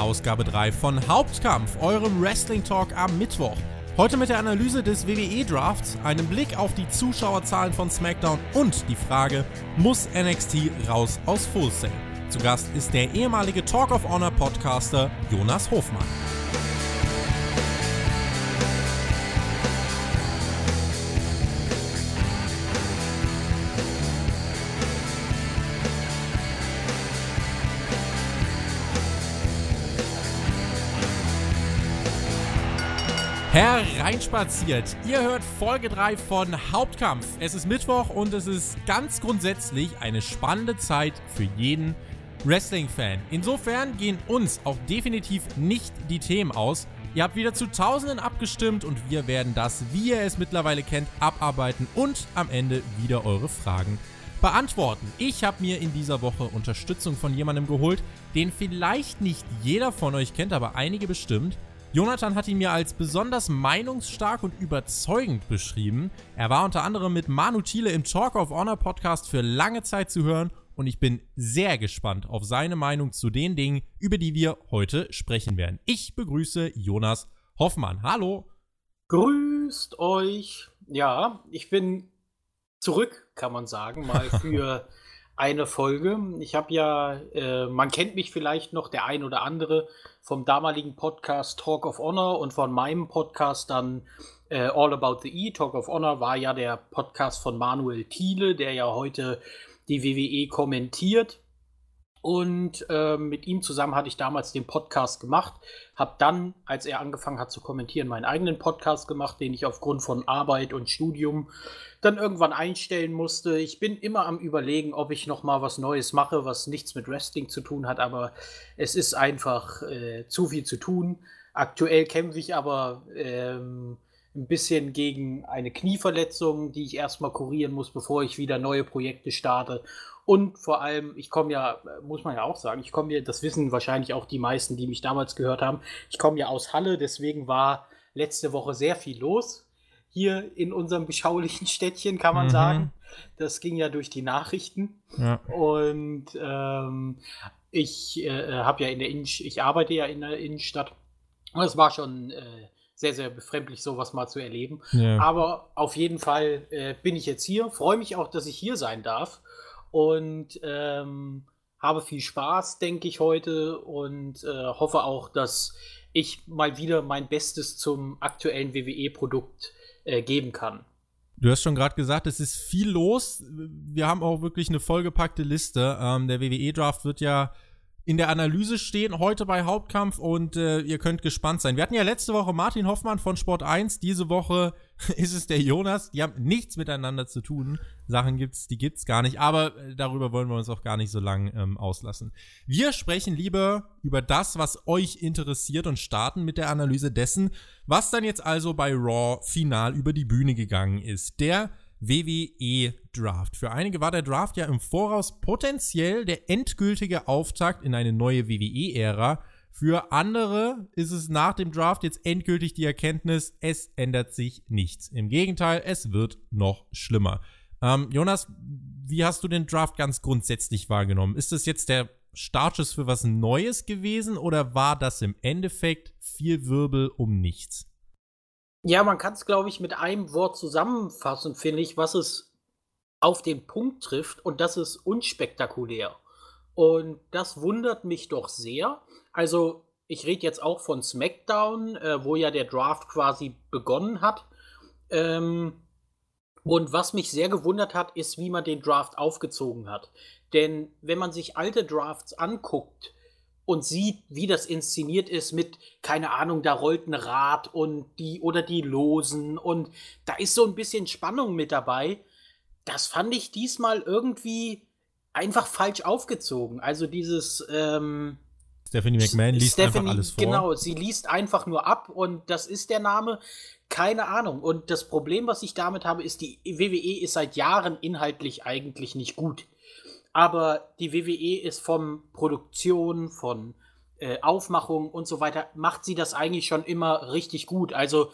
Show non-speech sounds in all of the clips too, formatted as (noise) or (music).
Ausgabe 3 von Hauptkampf, eurem Wrestling Talk am Mittwoch. Heute mit der Analyse des WWE Drafts, einem Blick auf die Zuschauerzahlen von SmackDown und die Frage, muss NXT raus aus Full Sail? Zu Gast ist der ehemalige Talk of Honor Podcaster Jonas Hofmann. Hereinspaziert. Ihr hört Folge 3 von Hauptkampf. Es ist Mittwoch und es ist ganz grundsätzlich eine spannende Zeit für jeden Wrestling-Fan. Insofern gehen uns auch definitiv nicht die Themen aus. Ihr habt wieder zu Tausenden abgestimmt und wir werden das, wie ihr es mittlerweile kennt, abarbeiten und am Ende wieder eure Fragen beantworten. Ich habe mir in dieser Woche Unterstützung von jemandem geholt, den vielleicht nicht jeder von euch kennt, aber einige bestimmt. Jonathan hat ihn mir als besonders meinungsstark und überzeugend beschrieben. Er war unter anderem mit Manu Thiele im Talk of Honor Podcast für lange Zeit zu hören und ich bin sehr gespannt auf seine Meinung zu den Dingen, über die wir heute sprechen werden. Ich begrüße Jonas Hoffmann. Hallo. Grüßt euch. Ja, ich bin zurück, kann man sagen, mal (laughs) für eine Folge. Ich habe ja, äh, man kennt mich vielleicht noch, der ein oder andere, vom damaligen Podcast Talk of Honor und von meinem Podcast dann äh, All About the E. Talk of Honor war ja der Podcast von Manuel Thiele, der ja heute die WWE kommentiert. Und äh, mit ihm zusammen hatte ich damals den Podcast gemacht, habe dann, als er angefangen hat zu kommentieren, meinen eigenen Podcast gemacht, den ich aufgrund von Arbeit und Studium dann irgendwann einstellen musste. Ich bin immer am Überlegen, ob ich noch mal was Neues mache, was nichts mit Wrestling zu tun hat, aber es ist einfach äh, zu viel zu tun. Aktuell kämpfe ich aber ähm, ein bisschen gegen eine Knieverletzung, die ich erstmal kurieren muss, bevor ich wieder neue Projekte starte. Und vor allem, ich komme ja, muss man ja auch sagen, ich komme ja, das wissen wahrscheinlich auch die meisten, die mich damals gehört haben, ich komme ja aus Halle, deswegen war letzte Woche sehr viel los. Hier in unserem beschaulichen (laughs) Städtchen, kann man mhm. sagen. Das ging ja durch die Nachrichten. Ja. Und ähm, ich äh, habe ja in der Innenstadt, ich arbeite ja in der Innenstadt. Und es war schon äh, sehr, sehr befremdlich, sowas mal zu erleben. Ja. Aber auf jeden Fall äh, bin ich jetzt hier. Freue mich auch, dass ich hier sein darf und ähm, habe viel Spaß, denke ich, heute und äh, hoffe auch, dass ich mal wieder mein Bestes zum aktuellen WWE-Produkt äh, geben kann. Du hast schon gerade gesagt, es ist viel los. Wir haben auch wirklich eine vollgepackte Liste. Ähm, der WWE-Draft wird ja in der Analyse stehen, heute bei Hauptkampf und äh, ihr könnt gespannt sein. Wir hatten ja letzte Woche Martin Hoffmann von Sport 1, diese Woche (laughs) ist es der Jonas. Die haben nichts miteinander zu tun. Sachen gibt's, die gibt's gar nicht, aber äh, darüber wollen wir uns auch gar nicht so lang ähm, auslassen. Wir sprechen lieber über das, was euch interessiert und starten mit der Analyse dessen, was dann jetzt also bei Raw final über die Bühne gegangen ist. Der WWE Draft. Für einige war der Draft ja im Voraus potenziell der endgültige Auftakt in eine neue WWE-Ära. Für andere ist es nach dem Draft jetzt endgültig die Erkenntnis, es ändert sich nichts. Im Gegenteil, es wird noch schlimmer. Ähm, Jonas, wie hast du den Draft ganz grundsätzlich wahrgenommen? Ist es jetzt der Startschuss für was Neues gewesen oder war das im Endeffekt viel Wirbel um nichts? Ja, man kann es, glaube ich, mit einem Wort zusammenfassen, finde ich, was es auf den Punkt trifft und das ist unspektakulär. Und das wundert mich doch sehr. Also, ich rede jetzt auch von SmackDown, äh, wo ja der Draft quasi begonnen hat. Ähm, und was mich sehr gewundert hat, ist, wie man den Draft aufgezogen hat. Denn wenn man sich alte Drafts anguckt, und sieht, wie das inszeniert ist mit, keine Ahnung, da rollt ein Rad und die oder die Losen und da ist so ein bisschen Spannung mit dabei. Das fand ich diesmal irgendwie einfach falsch aufgezogen. Also dieses ähm, Stephanie McMahon liest Stephanie, einfach alles vor. Genau, sie liest einfach nur ab und das ist der Name. Keine Ahnung. Und das Problem, was ich damit habe, ist, die WWE ist seit Jahren inhaltlich eigentlich nicht gut. Aber die WWE ist von Produktion, von äh, Aufmachung und so weiter, macht sie das eigentlich schon immer richtig gut. Also,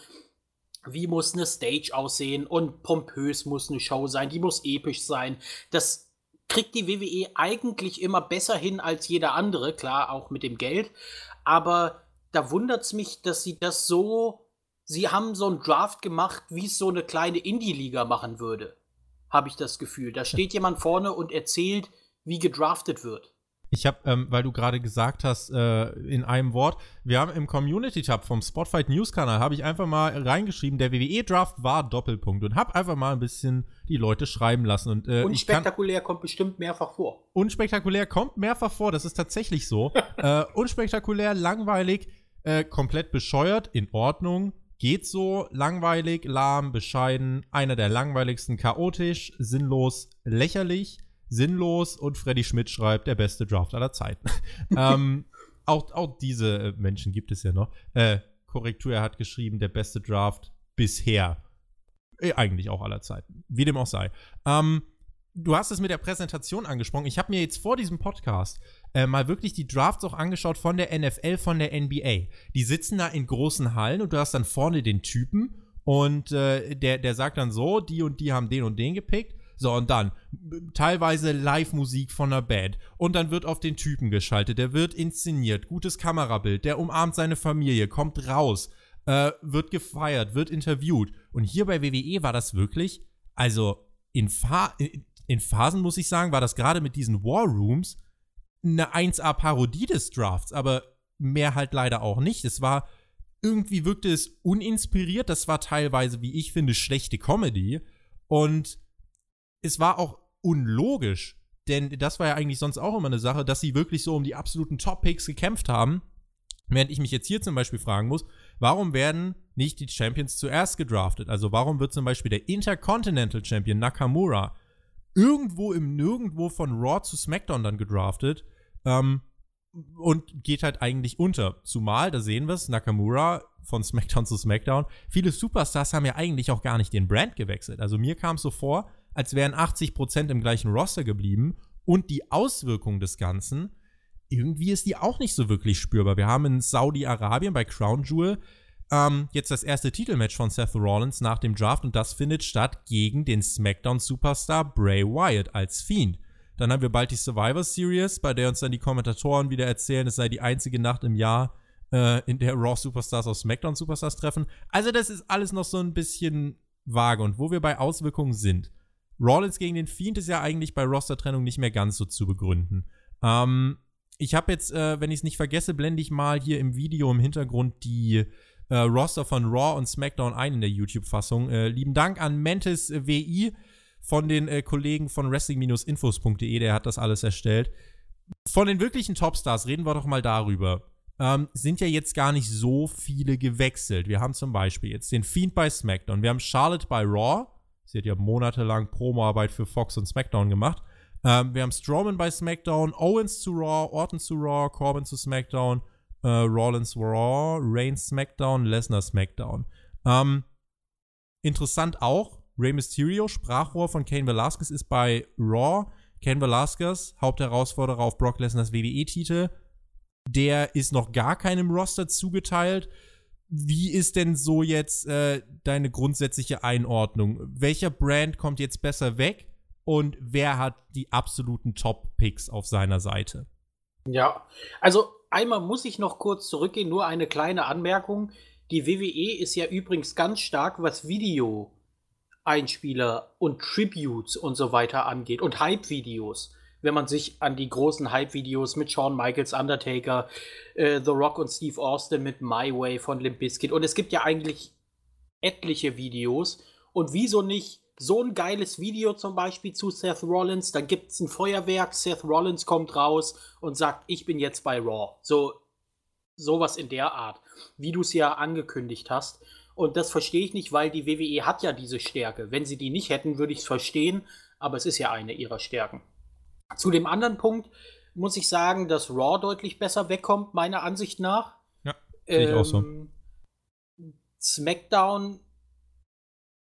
wie muss eine Stage aussehen und pompös muss eine Show sein, die muss episch sein. Das kriegt die WWE eigentlich immer besser hin als jeder andere, klar, auch mit dem Geld. Aber da wundert es mich, dass sie das so. Sie haben so einen Draft gemacht, wie es so eine kleine Indie-Liga machen würde. Habe ich das Gefühl. Da steht jemand vorne und erzählt, wie gedraftet wird. Ich habe, ähm, weil du gerade gesagt hast, äh, in einem Wort, wir haben im Community-Tab vom Spotfight News-Kanal, habe ich einfach mal reingeschrieben, der WWE-Draft war Doppelpunkt und habe einfach mal ein bisschen die Leute schreiben lassen. Und, äh, unspektakulär kommt bestimmt mehrfach vor. Unspektakulär kommt mehrfach vor, das ist tatsächlich so. (laughs) äh, unspektakulär, langweilig, äh, komplett bescheuert, in Ordnung. Geht so, langweilig, lahm, bescheiden, einer der langweiligsten, chaotisch, sinnlos, lächerlich sinnlos und Freddy Schmidt schreibt, der beste Draft aller Zeiten. (laughs) ähm, auch, auch diese äh, Menschen gibt es ja noch. Äh, Korrektur, er hat geschrieben, der beste Draft bisher. Äh, eigentlich auch aller Zeiten. Wie dem auch sei. Ähm, du hast es mit der Präsentation angesprochen. Ich habe mir jetzt vor diesem Podcast äh, mal wirklich die Drafts auch angeschaut von der NFL, von der NBA. Die sitzen da in großen Hallen und du hast dann vorne den Typen und äh, der, der sagt dann so, die und die haben den und den gepickt. So, und dann teilweise Live-Musik von der Band. Und dann wird auf den Typen geschaltet. Der wird inszeniert. Gutes Kamerabild. Der umarmt seine Familie, kommt raus, äh, wird gefeiert, wird interviewt. Und hier bei WWE war das wirklich, also in, Fa in Phasen muss ich sagen, war das gerade mit diesen War Rooms eine 1A-Parodie des Drafts, aber mehr halt leider auch nicht. Es war irgendwie wirkte es uninspiriert. Das war teilweise, wie ich finde, schlechte Comedy. Und es war auch unlogisch, denn das war ja eigentlich sonst auch immer eine Sache, dass sie wirklich so um die absoluten Top-Picks gekämpft haben. Während ich mich jetzt hier zum Beispiel fragen muss, warum werden nicht die Champions zuerst gedraftet? Also warum wird zum Beispiel der Intercontinental Champion Nakamura irgendwo im Nirgendwo von Raw zu SmackDown dann gedraftet ähm, und geht halt eigentlich unter. Zumal, da sehen wir es, Nakamura von SmackDown zu SmackDown. Viele Superstars haben ja eigentlich auch gar nicht den Brand gewechselt. Also mir kam es so vor, als wären 80% im gleichen Roster geblieben und die Auswirkung des Ganzen, irgendwie ist die auch nicht so wirklich spürbar. Wir haben in Saudi-Arabien bei Crown Jewel ähm, jetzt das erste Titelmatch von Seth Rollins nach dem Draft und das findet statt gegen den SmackDown-Superstar Bray Wyatt als Fiend. Dann haben wir bald die Survivor Series, bei der uns dann die Kommentatoren wieder erzählen, es sei die einzige Nacht im Jahr, äh, in der Raw Superstars auf SmackDown Superstars treffen. Also das ist alles noch so ein bisschen vage und wo wir bei Auswirkungen sind. Rollins gegen den Fiend ist ja eigentlich bei Roster-Trennung nicht mehr ganz so zu begründen. Ähm, ich habe jetzt, äh, wenn ich es nicht vergesse, blende ich mal hier im Video im Hintergrund die äh, Roster von Raw und SmackDown ein in der YouTube-Fassung. Äh, lieben Dank an Mantis WI von den äh, Kollegen von wrestling-infos.de, der hat das alles erstellt. Von den wirklichen Topstars reden wir doch mal darüber. Ähm, sind ja jetzt gar nicht so viele gewechselt. Wir haben zum Beispiel jetzt den Fiend bei SmackDown, wir haben Charlotte bei Raw, Sie hat ja monatelang Promoarbeit für Fox und SmackDown gemacht. Ähm, wir haben Strowman bei SmackDown, Owens zu Raw, Orton zu Raw, Corbin zu SmackDown, äh, Rollins Raw, Reigns SmackDown, Lesnar SmackDown. Ähm, interessant auch, Rey Mysterio, Sprachrohr von Kane Velasquez, ist bei Raw. Kane Velasquez, Hauptherausforderer auf Brock Lesnars WWE-Titel, der ist noch gar keinem Roster zugeteilt. Wie ist denn so jetzt äh, deine grundsätzliche Einordnung? Welcher Brand kommt jetzt besser weg und wer hat die absoluten Top-Picks auf seiner Seite? Ja, also einmal muss ich noch kurz zurückgehen, nur eine kleine Anmerkung. Die WWE ist ja übrigens ganz stark, was Video-Einspieler und Tributes und so weiter angeht und Hype-Videos wenn man sich an die großen Hype-Videos mit Shawn Michaels, Undertaker, äh, The Rock und Steve Austin mit My Way von Limp Bizkit. Und es gibt ja eigentlich etliche Videos. Und wieso nicht so ein geiles Video zum Beispiel zu Seth Rollins? Da gibt es ein Feuerwerk, Seth Rollins kommt raus und sagt, ich bin jetzt bei Raw. So sowas in der Art, wie du es ja angekündigt hast. Und das verstehe ich nicht, weil die WWE hat ja diese Stärke. Wenn sie die nicht hätten, würde ich es verstehen, aber es ist ja eine ihrer Stärken. Zu dem anderen Punkt muss ich sagen, dass Raw deutlich besser wegkommt, meiner Ansicht nach. Ja, ähm, ich auch so. Ähm, SmackDown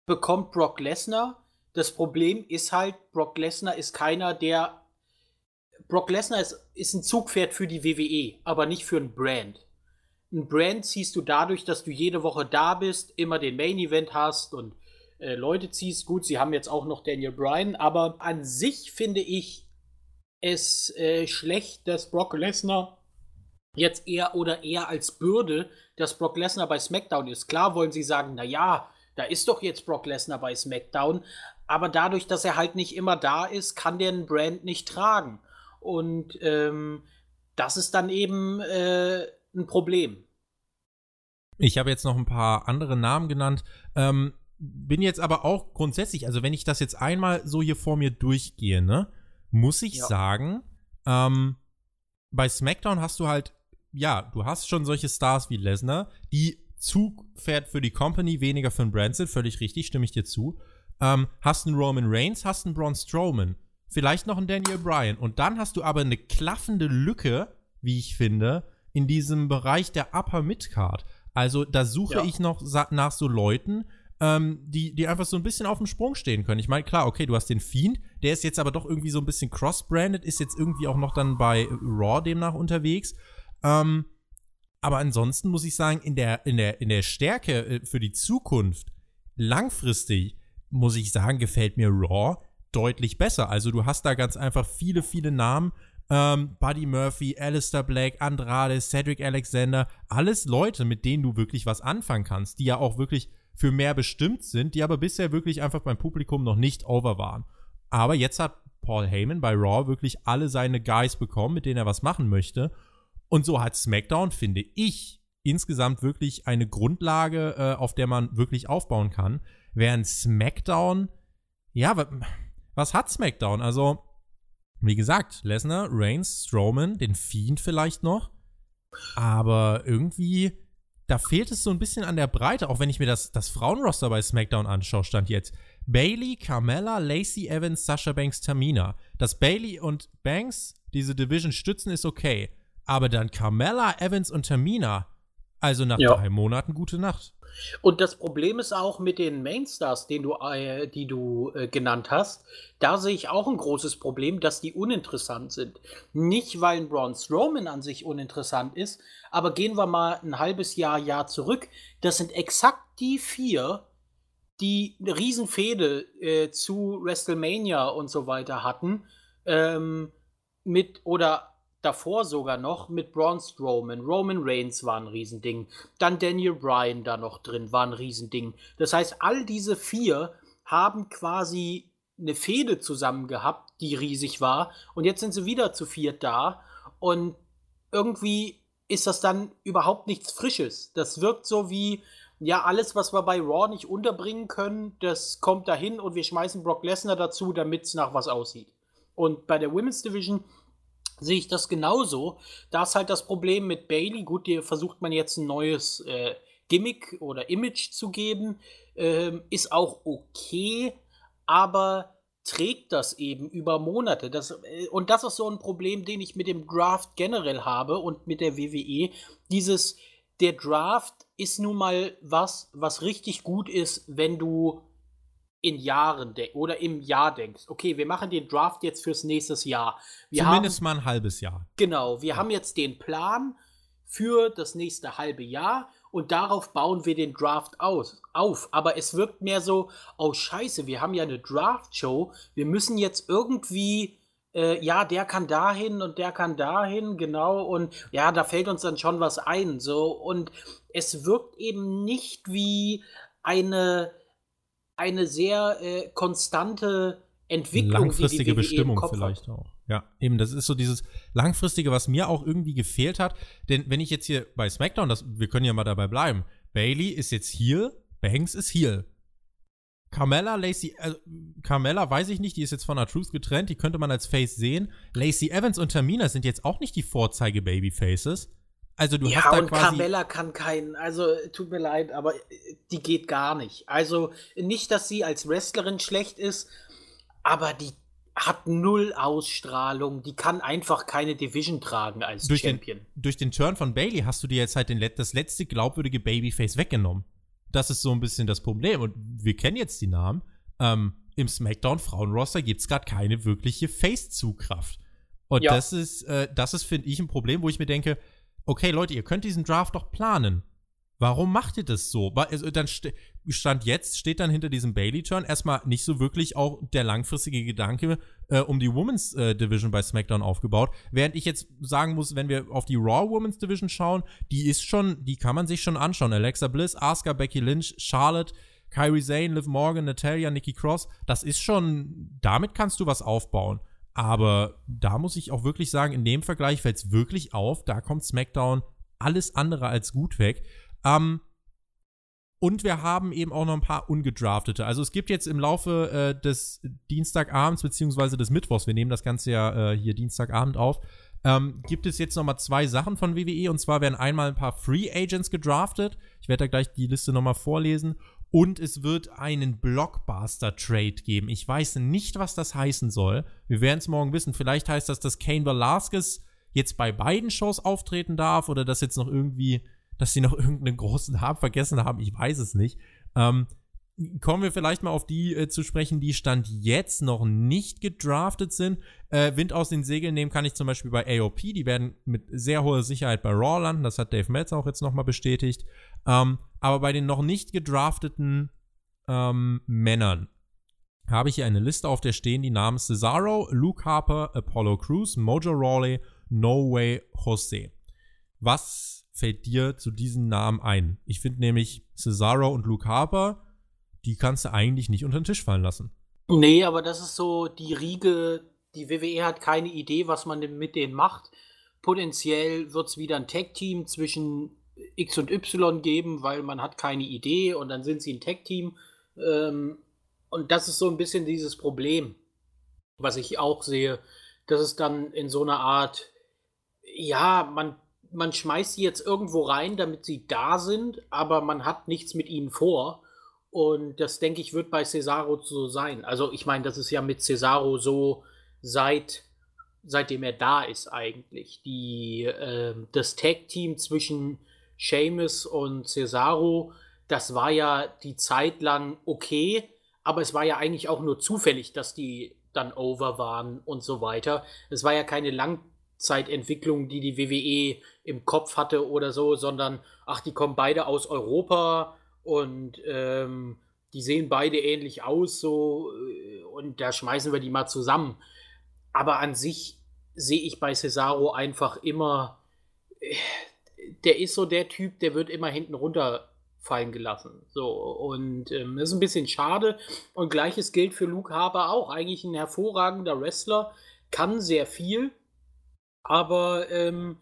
bekommt Brock Lesnar. Das Problem ist halt, Brock Lesnar ist keiner, der. Brock Lesnar ist, ist ein Zugpferd für die WWE, aber nicht für ein Brand. Ein Brand ziehst du dadurch, dass du jede Woche da bist, immer den Main Event hast und äh, Leute ziehst. Gut, sie haben jetzt auch noch Daniel Bryan, aber an sich finde ich es äh, schlecht, dass Brock Lesnar jetzt eher oder eher als Bürde, dass Brock Lesnar bei SmackDown ist. Klar wollen sie sagen, na ja, da ist doch jetzt Brock Lesnar bei SmackDown, aber dadurch, dass er halt nicht immer da ist, kann der einen Brand nicht tragen. Und ähm, das ist dann eben äh, ein Problem. Ich habe jetzt noch ein paar andere Namen genannt. Ähm, bin jetzt aber auch grundsätzlich, also wenn ich das jetzt einmal so hier vor mir durchgehe, ne, muss ich ja. sagen, ähm, bei SmackDown hast du halt, ja, du hast schon solche Stars wie Lesnar, die Zug fährt für die Company, weniger für den Brand sind, völlig richtig, stimme ich dir zu. Ähm, hast einen Roman Reigns, hast einen Braun Strowman, vielleicht noch einen Daniel Bryan. Und dann hast du aber eine klaffende Lücke, wie ich finde, in diesem Bereich der Upper Midcard. Also da suche ja. ich noch nach so Leuten, ähm, die, die einfach so ein bisschen auf dem Sprung stehen können. Ich meine, klar, okay, du hast den Fiend, der ist jetzt aber doch irgendwie so ein bisschen cross-branded, ist jetzt irgendwie auch noch dann bei Raw demnach unterwegs. Ähm, aber ansonsten muss ich sagen, in der, in der, in der Stärke äh, für die Zukunft, langfristig, muss ich sagen, gefällt mir Raw deutlich besser. Also du hast da ganz einfach viele, viele Namen. Ähm, Buddy Murphy, Alistair Black, Andrade, Cedric Alexander, alles Leute, mit denen du wirklich was anfangen kannst, die ja auch wirklich für mehr bestimmt sind, die aber bisher wirklich einfach beim Publikum noch nicht over waren. Aber jetzt hat Paul Heyman bei Raw wirklich alle seine Guys bekommen, mit denen er was machen möchte. Und so hat SmackDown, finde ich, insgesamt wirklich eine Grundlage, äh, auf der man wirklich aufbauen kann. Während SmackDown, ja, was hat SmackDown? Also, wie gesagt, Lesnar, Reigns, Strowman, den Fiend vielleicht noch. Aber irgendwie, da fehlt es so ein bisschen an der Breite, auch wenn ich mir das, das Frauenroster bei SmackDown anschaue, stand jetzt. Bailey, Carmella, Lacey Evans, Sasha Banks, Tamina. Dass Bailey und Banks diese Division stützen, ist okay. Aber dann Carmella, Evans und Tamina. Also nach ja. drei Monaten gute Nacht. Und das Problem ist auch mit den Mainstars, den du, äh, die du äh, genannt hast, da sehe ich auch ein großes Problem, dass die uninteressant sind. Nicht, weil ein Braun Strowman an sich uninteressant ist, aber gehen wir mal ein halbes Jahr, Jahr zurück. Das sind exakt die vier, die eine Riesenfehde äh, zu WrestleMania und so weiter hatten. Ähm, mit oder davor sogar noch mit Braun Strowman. Roman Reigns war ein Riesending. Dann Daniel Bryan da noch drin, war ein Riesending. Das heißt, all diese vier haben quasi eine Fehde zusammen gehabt, die riesig war. Und jetzt sind sie wieder zu viert da. Und irgendwie ist das dann überhaupt nichts Frisches. Das wirkt so wie, ja, alles, was wir bei Raw nicht unterbringen können, das kommt dahin und wir schmeißen Brock Lesnar dazu, damit es nach was aussieht. Und bei der Women's Division sehe ich das genauso. Da ist halt das Problem mit Bailey. Gut, dir versucht man jetzt ein neues äh, Gimmick oder Image zu geben. Ähm, ist auch okay, aber trägt das eben über Monate. Das, äh, und das ist so ein Problem, den ich mit dem Draft generell habe und mit der WWE. Dieses, der Draft ist nun mal was, was richtig gut ist, wenn du in Jahren oder im Jahr denkst, okay, wir machen den Draft jetzt fürs nächste Jahr. Wir Zumindest haben, mal ein halbes Jahr. Genau, wir ja. haben jetzt den Plan für das nächste halbe Jahr und darauf bauen wir den Draft aus, auf. Aber es wirkt mehr so, oh scheiße, wir haben ja eine Draft-Show, wir müssen jetzt irgendwie, äh, ja, der kann dahin und der kann dahin, genau, und ja, da fällt uns dann schon was ein, so, und es wirkt eben nicht wie eine eine sehr äh, konstante Entwicklung. Langfristige die die Bestimmung vielleicht hat. auch. Ja, eben, das ist so dieses Langfristige, was mir auch irgendwie gefehlt hat. Denn wenn ich jetzt hier bei SmackDown, das, wir können ja mal dabei bleiben, Bailey ist jetzt hier, Banks ist hier. Carmella, Lacey, äh, Carmella weiß ich nicht, die ist jetzt von der Truth getrennt, die könnte man als Face sehen. Lacey Evans und Tamina sind jetzt auch nicht die Vorzeige-Babyfaces. Also du ja, hast da und quasi Carmella kann keinen, also tut mir leid, aber äh, die geht gar nicht. Also nicht, dass sie als Wrestlerin schlecht ist, aber die hat null Ausstrahlung, die kann einfach keine Division tragen als durch Champion. Den, durch den Turn von Bailey hast du dir jetzt halt den, das letzte glaubwürdige Babyface weggenommen. Das ist so ein bisschen das Problem. Und wir kennen jetzt die Namen. Ähm, Im SmackDown-Frauenroster gibt es gerade keine wirkliche Face-Zugkraft. Und ja. das ist, äh, das ist, finde ich, ein Problem, wo ich mir denke, okay, Leute, ihr könnt diesen Draft doch planen. Warum macht ihr das so? Also, dann Stand jetzt steht dann hinter diesem Bailey-Turn erstmal nicht so wirklich auch der langfristige Gedanke äh, um die Women's äh, Division bei SmackDown aufgebaut. Während ich jetzt sagen muss, wenn wir auf die Raw Women's Division schauen, die ist schon, die kann man sich schon anschauen. Alexa Bliss, Asuka, Becky Lynch, Charlotte, Kyrie Zane, Liv Morgan, Natalia, Nikki Cross, das ist schon, damit kannst du was aufbauen. Aber da muss ich auch wirklich sagen, in dem Vergleich fällt es wirklich auf, da kommt SmackDown alles andere als gut weg. Ähm, und wir haben eben auch noch ein paar ungedraftete. Also es gibt jetzt im Laufe äh, des Dienstagabends beziehungsweise des Mittwochs, wir nehmen das Ganze ja äh, hier Dienstagabend auf, ähm, gibt es jetzt noch mal zwei Sachen von WWE. Und zwar werden einmal ein paar Free Agents gedraftet. Ich werde da gleich die Liste noch mal vorlesen. Und es wird einen Blockbuster-Trade geben. Ich weiß nicht, was das heißen soll. Wir werden es morgen wissen. Vielleicht heißt das, dass Kane Velasquez jetzt bei beiden Shows auftreten darf oder dass jetzt noch irgendwie dass sie noch (laughs) irgendeinen großen Namen vergessen haben. Ich weiß es nicht. Ähm, kommen wir vielleicht mal auf die äh, zu sprechen, die Stand jetzt noch nicht gedraftet sind. Äh, Wind aus den Segeln nehmen kann ich zum Beispiel bei AOP. Die werden mit sehr hoher Sicherheit bei Raw landen. Das hat Dave Metz auch jetzt nochmal bestätigt. Ähm, aber bei den noch nicht gedrafteten ähm, Männern habe ich hier eine Liste, auf der stehen die Namen Cesaro, Luke Harper, Apollo Crews, Mojo Rawley, No Way Jose. Was fällt dir zu diesen Namen ein? Ich finde nämlich Cesaro und Luke Harper, die kannst du eigentlich nicht unter den Tisch fallen lassen. Nee, aber das ist so die Riege, die WWE hat keine Idee, was man mit denen macht. Potenziell wird es wieder ein Tag-Team zwischen X und Y geben, weil man hat keine Idee und dann sind sie ein Tag-Team. Ähm, und das ist so ein bisschen dieses Problem, was ich auch sehe, dass es dann in so einer Art, ja, man man schmeißt sie jetzt irgendwo rein, damit sie da sind, aber man hat nichts mit ihnen vor. Und das, denke ich, wird bei Cesaro so sein. Also, ich meine, das ist ja mit Cesaro so seit seitdem er da ist eigentlich. Die, äh, das Tag-Team zwischen Seamus und Cesaro, das war ja die Zeit lang okay, aber es war ja eigentlich auch nur zufällig, dass die dann over waren und so weiter. Es war ja keine lang Zeitentwicklung, die die WWE im Kopf hatte oder so, sondern ach, die kommen beide aus Europa und ähm, die sehen beide ähnlich aus, so äh, und da schmeißen wir die mal zusammen. Aber an sich sehe ich bei Cesaro einfach immer, äh, der ist so der Typ, der wird immer hinten runterfallen gelassen. So, und ähm, das ist ein bisschen schade. Und gleiches gilt für Luke Harper auch. Eigentlich ein hervorragender Wrestler, kann sehr viel aber ähm,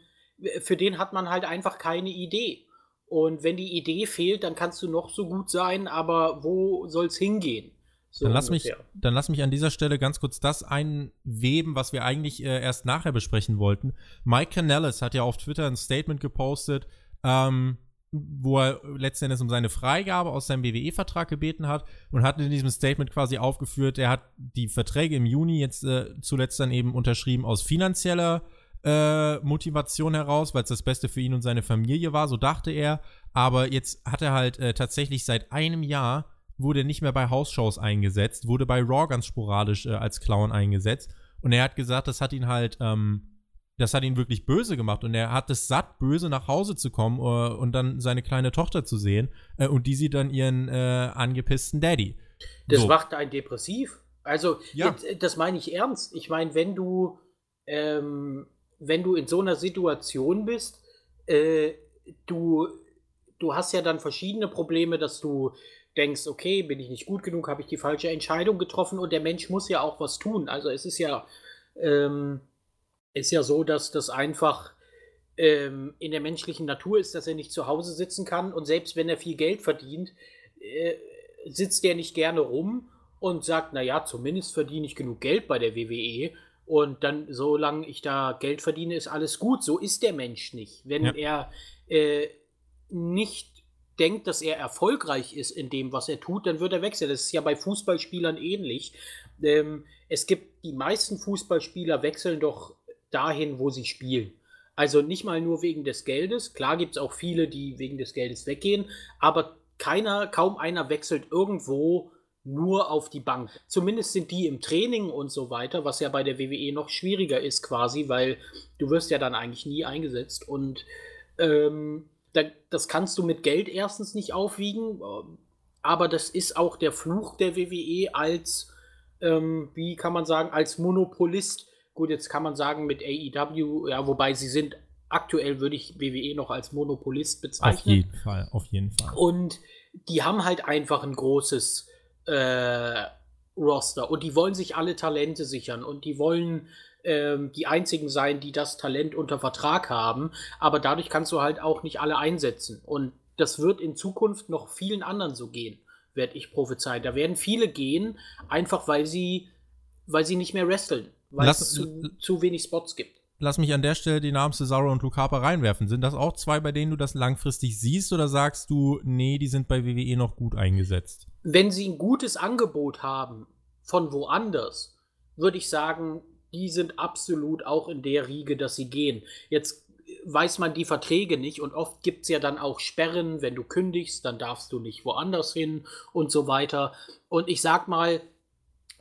für den hat man halt einfach keine Idee. Und wenn die Idee fehlt, dann kannst du noch so gut sein, aber wo soll es hingehen? So dann, lass mich, dann lass mich an dieser Stelle ganz kurz das einweben, was wir eigentlich äh, erst nachher besprechen wollten. Mike Canellis hat ja auf Twitter ein Statement gepostet, ähm, wo er letzten Endes um seine Freigabe aus seinem WWE-Vertrag gebeten hat und hat in diesem Statement quasi aufgeführt, er hat die Verträge im Juni jetzt äh, zuletzt dann eben unterschrieben aus finanzieller äh, Motivation heraus, weil es das Beste für ihn und seine Familie war, so dachte er. Aber jetzt hat er halt äh, tatsächlich seit einem Jahr wurde nicht mehr bei Hausshows eingesetzt, wurde bei Raw ganz sporadisch äh, als Clown eingesetzt. Und er hat gesagt, das hat ihn halt, ähm, das hat ihn wirklich böse gemacht. Und er hat es satt, böse nach Hause zu kommen uh, und dann seine kleine Tochter zu sehen. Äh, und die sieht dann ihren äh, angepissten Daddy. Das so. macht einen depressiv. Also, ja. das, das meine ich ernst. Ich meine, wenn du ähm, wenn du in so einer Situation bist, äh, du, du hast ja dann verschiedene Probleme, dass du denkst, okay, bin ich nicht gut genug, habe ich die falsche Entscheidung getroffen und der Mensch muss ja auch was tun. Also es ist ja, ähm, ist ja so, dass das einfach ähm, in der menschlichen Natur ist, dass er nicht zu Hause sitzen kann und selbst wenn er viel Geld verdient, äh, sitzt er nicht gerne rum und sagt, naja, zumindest verdiene ich genug Geld bei der WWE und dann, solange ich da Geld verdiene, ist alles gut. So ist der Mensch nicht. Wenn ja. er äh, nicht denkt, dass er erfolgreich ist in dem, was er tut, dann wird er wechseln. Das ist ja bei Fußballspielern ähnlich. Ähm, es gibt die meisten Fußballspieler wechseln doch dahin, wo sie spielen. Also nicht mal nur wegen des Geldes. Klar gibt es auch viele, die wegen des Geldes weggehen, aber keiner, kaum einer wechselt irgendwo nur auf die Bank. Zumindest sind die im Training und so weiter, was ja bei der WWE noch schwieriger ist quasi, weil du wirst ja dann eigentlich nie eingesetzt und ähm, das kannst du mit Geld erstens nicht aufwiegen. aber das ist auch der Fluch der WWE als, ähm, wie kann man sagen, als Monopolist. Gut, jetzt kann man sagen mit AEW, ja, wobei sie sind aktuell würde ich WWE noch als Monopolist bezeichnen. Auf jeden Fall, auf jeden Fall. Und die haben halt einfach ein großes äh, Roster und die wollen sich alle Talente sichern und die wollen ähm, die einzigen sein, die das Talent unter Vertrag haben. Aber dadurch kannst du halt auch nicht alle einsetzen. Und das wird in Zukunft noch vielen anderen so gehen, werde ich prophezeien. Da werden viele gehen, einfach weil sie, weil sie nicht mehr wresteln, weil Lass, es zu, zu wenig Spots gibt lass mich an der Stelle die Namen Cesaro und Harper reinwerfen. Sind das auch zwei, bei denen du das langfristig siehst oder sagst du, nee, die sind bei WWE noch gut eingesetzt? Wenn sie ein gutes Angebot haben von woanders, würde ich sagen, die sind absolut auch in der Riege, dass sie gehen. Jetzt weiß man die Verträge nicht und oft gibt es ja dann auch Sperren, wenn du kündigst, dann darfst du nicht woanders hin und so weiter. Und ich sag mal,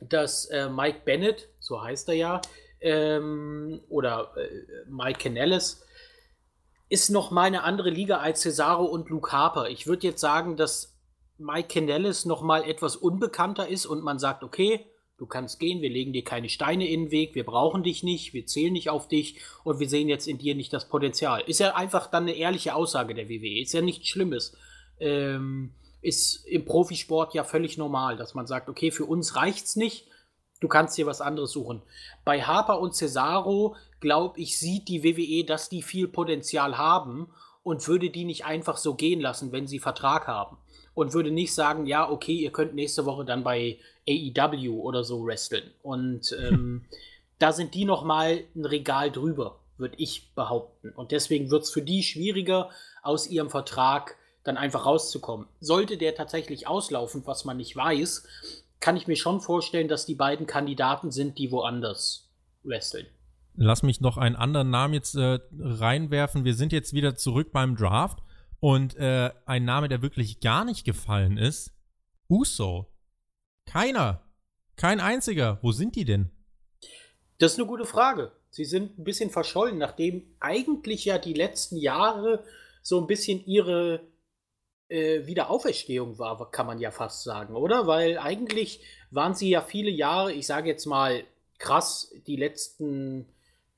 dass äh, Mike Bennett, so heißt er ja, ähm, oder äh, Mike Canellis, ist noch mal eine andere Liga als Cesaro und Luke Harper. Ich würde jetzt sagen, dass Mike Canellis noch mal etwas unbekannter ist und man sagt, okay, du kannst gehen, wir legen dir keine Steine in den Weg, wir brauchen dich nicht, wir zählen nicht auf dich und wir sehen jetzt in dir nicht das Potenzial. Ist ja einfach dann eine ehrliche Aussage der WWE, ist ja nichts Schlimmes. Ähm, ist im Profisport ja völlig normal, dass man sagt, okay, für uns reicht's nicht, du kannst dir was anderes suchen. Bei Harper und Cesaro, glaube ich, sieht die WWE, dass die viel Potenzial haben und würde die nicht einfach so gehen lassen, wenn sie Vertrag haben. Und würde nicht sagen, ja, okay, ihr könnt nächste Woche dann bei AEW oder so wresteln. Und ähm, da sind die noch mal ein Regal drüber, würde ich behaupten. Und deswegen wird es für die schwieriger, aus ihrem Vertrag dann einfach rauszukommen. Sollte der tatsächlich auslaufen, was man nicht weiß, kann ich mir schon vorstellen, dass die beiden Kandidaten sind, die woanders wresteln. Lass mich noch einen anderen Namen jetzt äh, reinwerfen. Wir sind jetzt wieder zurück beim Draft und äh, ein Name, der wirklich gar nicht gefallen ist, Uso. Keiner. Kein einziger. Wo sind die denn? Das ist eine gute Frage. Sie sind ein bisschen verschollen, nachdem eigentlich ja die letzten Jahre so ein bisschen ihre äh, Wiederauferstehung war, kann man ja fast sagen, oder? Weil eigentlich waren sie ja viele Jahre, ich sage jetzt mal krass, die letzten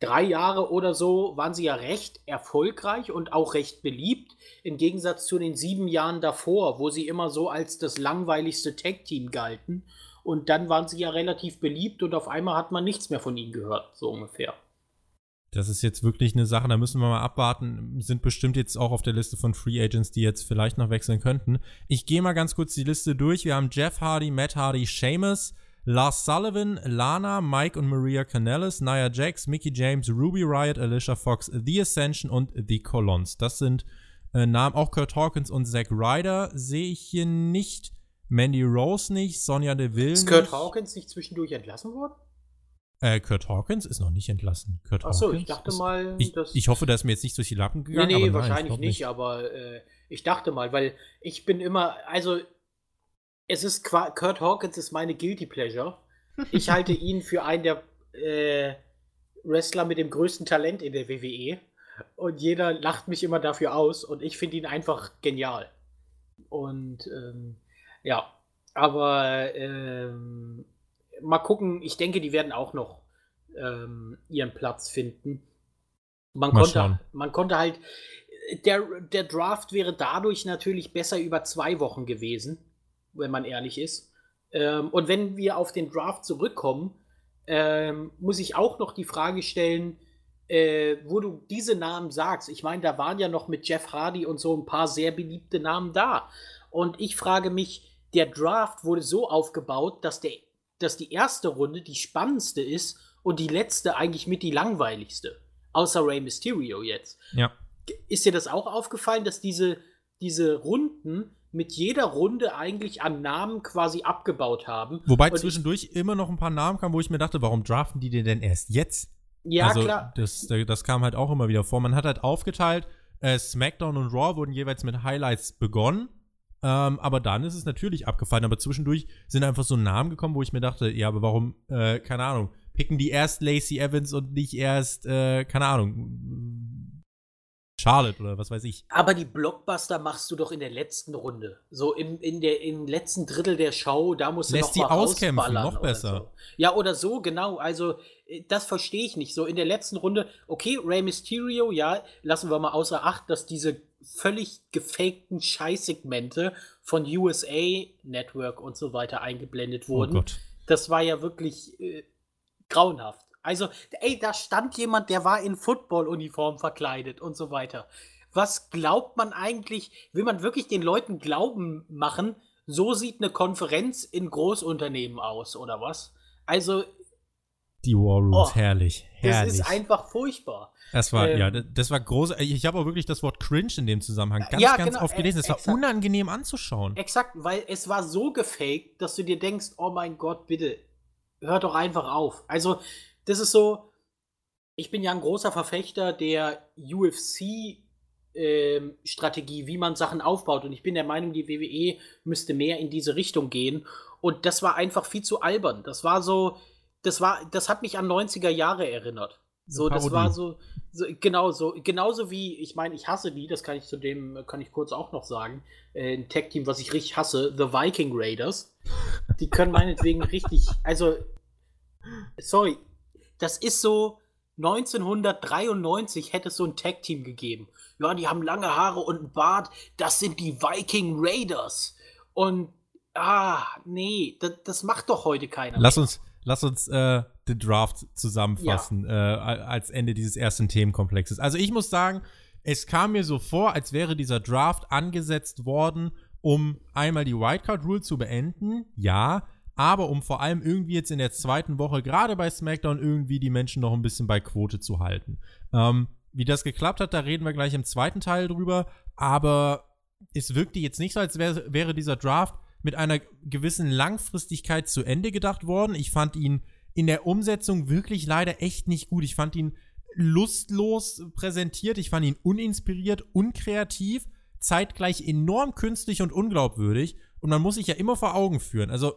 drei Jahre oder so waren sie ja recht erfolgreich und auch recht beliebt, im Gegensatz zu den sieben Jahren davor, wo sie immer so als das langweiligste Tag-Team galten. Und dann waren sie ja relativ beliebt und auf einmal hat man nichts mehr von ihnen gehört, so ungefähr. Das ist jetzt wirklich eine Sache, da müssen wir mal abwarten. Sind bestimmt jetzt auch auf der Liste von Free Agents, die jetzt vielleicht noch wechseln könnten. Ich gehe mal ganz kurz die Liste durch. Wir haben Jeff Hardy, Matt Hardy, Seamus, Lars Sullivan, Lana, Mike und Maria Canellis, Nia Jax, Mickey James, Ruby Riot, Alicia Fox, The Ascension und The Colons. Das sind äh, Namen. Auch Kurt Hawkins und Zack Ryder sehe ich hier nicht. Mandy Rose nicht, Sonja Deville. Ist Kurt Hawkins nicht zwischendurch entlassen worden? Äh, Kurt Hawkins ist noch nicht entlassen. Kurt Achso, ich dachte mal, ich, ich, hoffe, ist mir jetzt nicht durch die Lappen gegangen. Nee, nee, nein, wahrscheinlich nicht, nicht, aber äh, ich dachte mal, weil ich bin immer, also es ist Kurt Hawkins ist meine Guilty Pleasure. Ich halte ihn für einen der äh, Wrestler mit dem größten Talent in der WWE. Und jeder lacht mich immer dafür aus und ich finde ihn einfach genial. Und ähm, ja, aber ähm, mal gucken, ich denke, die werden auch noch ähm, ihren Platz finden. Man konnte, man konnte halt, der, der Draft wäre dadurch natürlich besser über zwei Wochen gewesen wenn man ehrlich ist. Ähm, und wenn wir auf den Draft zurückkommen, ähm, muss ich auch noch die Frage stellen, äh, wo du diese Namen sagst. Ich meine, da waren ja noch mit Jeff Hardy und so ein paar sehr beliebte Namen da. Und ich frage mich, der Draft wurde so aufgebaut, dass, der, dass die erste Runde die spannendste ist und die letzte eigentlich mit die langweiligste. Außer Rey Mysterio jetzt. Ja. Ist dir das auch aufgefallen, dass diese, diese Runden mit jeder Runde eigentlich an Namen quasi abgebaut haben. Wobei und zwischendurch ich, immer noch ein paar Namen kamen, wo ich mir dachte, warum draften die denn erst jetzt? Ja, also, klar. Das, das kam halt auch immer wieder vor. Man hat halt aufgeteilt, äh, SmackDown und Raw wurden jeweils mit Highlights begonnen. Ähm, aber dann ist es natürlich abgefallen. Aber zwischendurch sind einfach so Namen gekommen, wo ich mir dachte, ja, aber warum, äh, keine Ahnung, picken die erst Lacey Evans und nicht erst, äh, keine Ahnung, Charlotte oder was weiß ich. Aber die Blockbuster machst du doch in der letzten Runde. So im, in der, im letzten Drittel der Show, da musst du Lässt noch die auskämpfen, noch besser. So. Ja, oder so, genau. Also, äh, das verstehe ich nicht. So in der letzten Runde, okay, Rey Mysterio, ja, lassen wir mal außer Acht, dass diese völlig gefakten Scheißsegmente von USA Network und so weiter eingeblendet Oh wurden. Gott. Das war ja wirklich äh, grauenhaft. Also, ey, da stand jemand, der war in Football-Uniform verkleidet und so weiter. Was glaubt man eigentlich? Will man wirklich den Leuten Glauben machen, so sieht eine Konferenz in Großunternehmen aus, oder was? Also, Die War Rooms, Oh, herrlich, das herrlich. ist einfach furchtbar. Das war, Ähm, ja, das- das war groß. Ich habe auch wirklich das Wort cringe in dem Zusammenhang ganz, Ja, ganz genau, oft gelesen. Es äh, war unangenehm anzuschauen. Exakt, weil es war so gefaked, dass du dir denkst, oh mein Gott, bitte, hör doch einfach auf. Also, das ist so, ich bin ja ein großer Verfechter der UFC-Strategie, wie man Sachen aufbaut. Und ich bin der Meinung, die WWE müsste mehr in diese Richtung gehen. Und das war einfach viel zu albern. Das war so, das war, das hat mich an 90er Jahre erinnert. So, das war so, so genau so, genauso wie, ich meine, ich hasse die, das kann ich zu dem, kann ich kurz auch noch sagen, äh, ein Tag-Team, was ich richtig hasse, The Viking Raiders. Die können meinetwegen (laughs) richtig, also, sorry, das ist so, 1993 hätte es so ein Tag-Team gegeben. Ja, die haben lange Haare und einen Bart, das sind die Viking Raiders. Und, ah, nee, das, das macht doch heute keiner. Lass mehr. uns, lass uns äh, den Draft zusammenfassen äh, als Ende dieses ersten Themenkomplexes. Also ich muss sagen, es kam mir so vor, als wäre dieser Draft angesetzt worden, um einmal die Wildcard Rule zu beenden, ja, aber um vor allem irgendwie jetzt in der zweiten Woche, gerade bei SmackDown, irgendwie die Menschen noch ein bisschen bei Quote zu halten. Ähm, wie das geklappt hat, da reden wir gleich im zweiten Teil drüber, aber es wirkte jetzt nicht so, als wär, wäre dieser Draft mit einer gewissen Langfristigkeit zu Ende gedacht worden. Ich fand ihn in der Umsetzung wirklich leider echt nicht gut. Ich fand ihn lustlos präsentiert, ich fand ihn uninspiriert, unkreativ, zeitgleich enorm künstlich und unglaubwürdig. Und man muss sich ja immer vor Augen führen. Also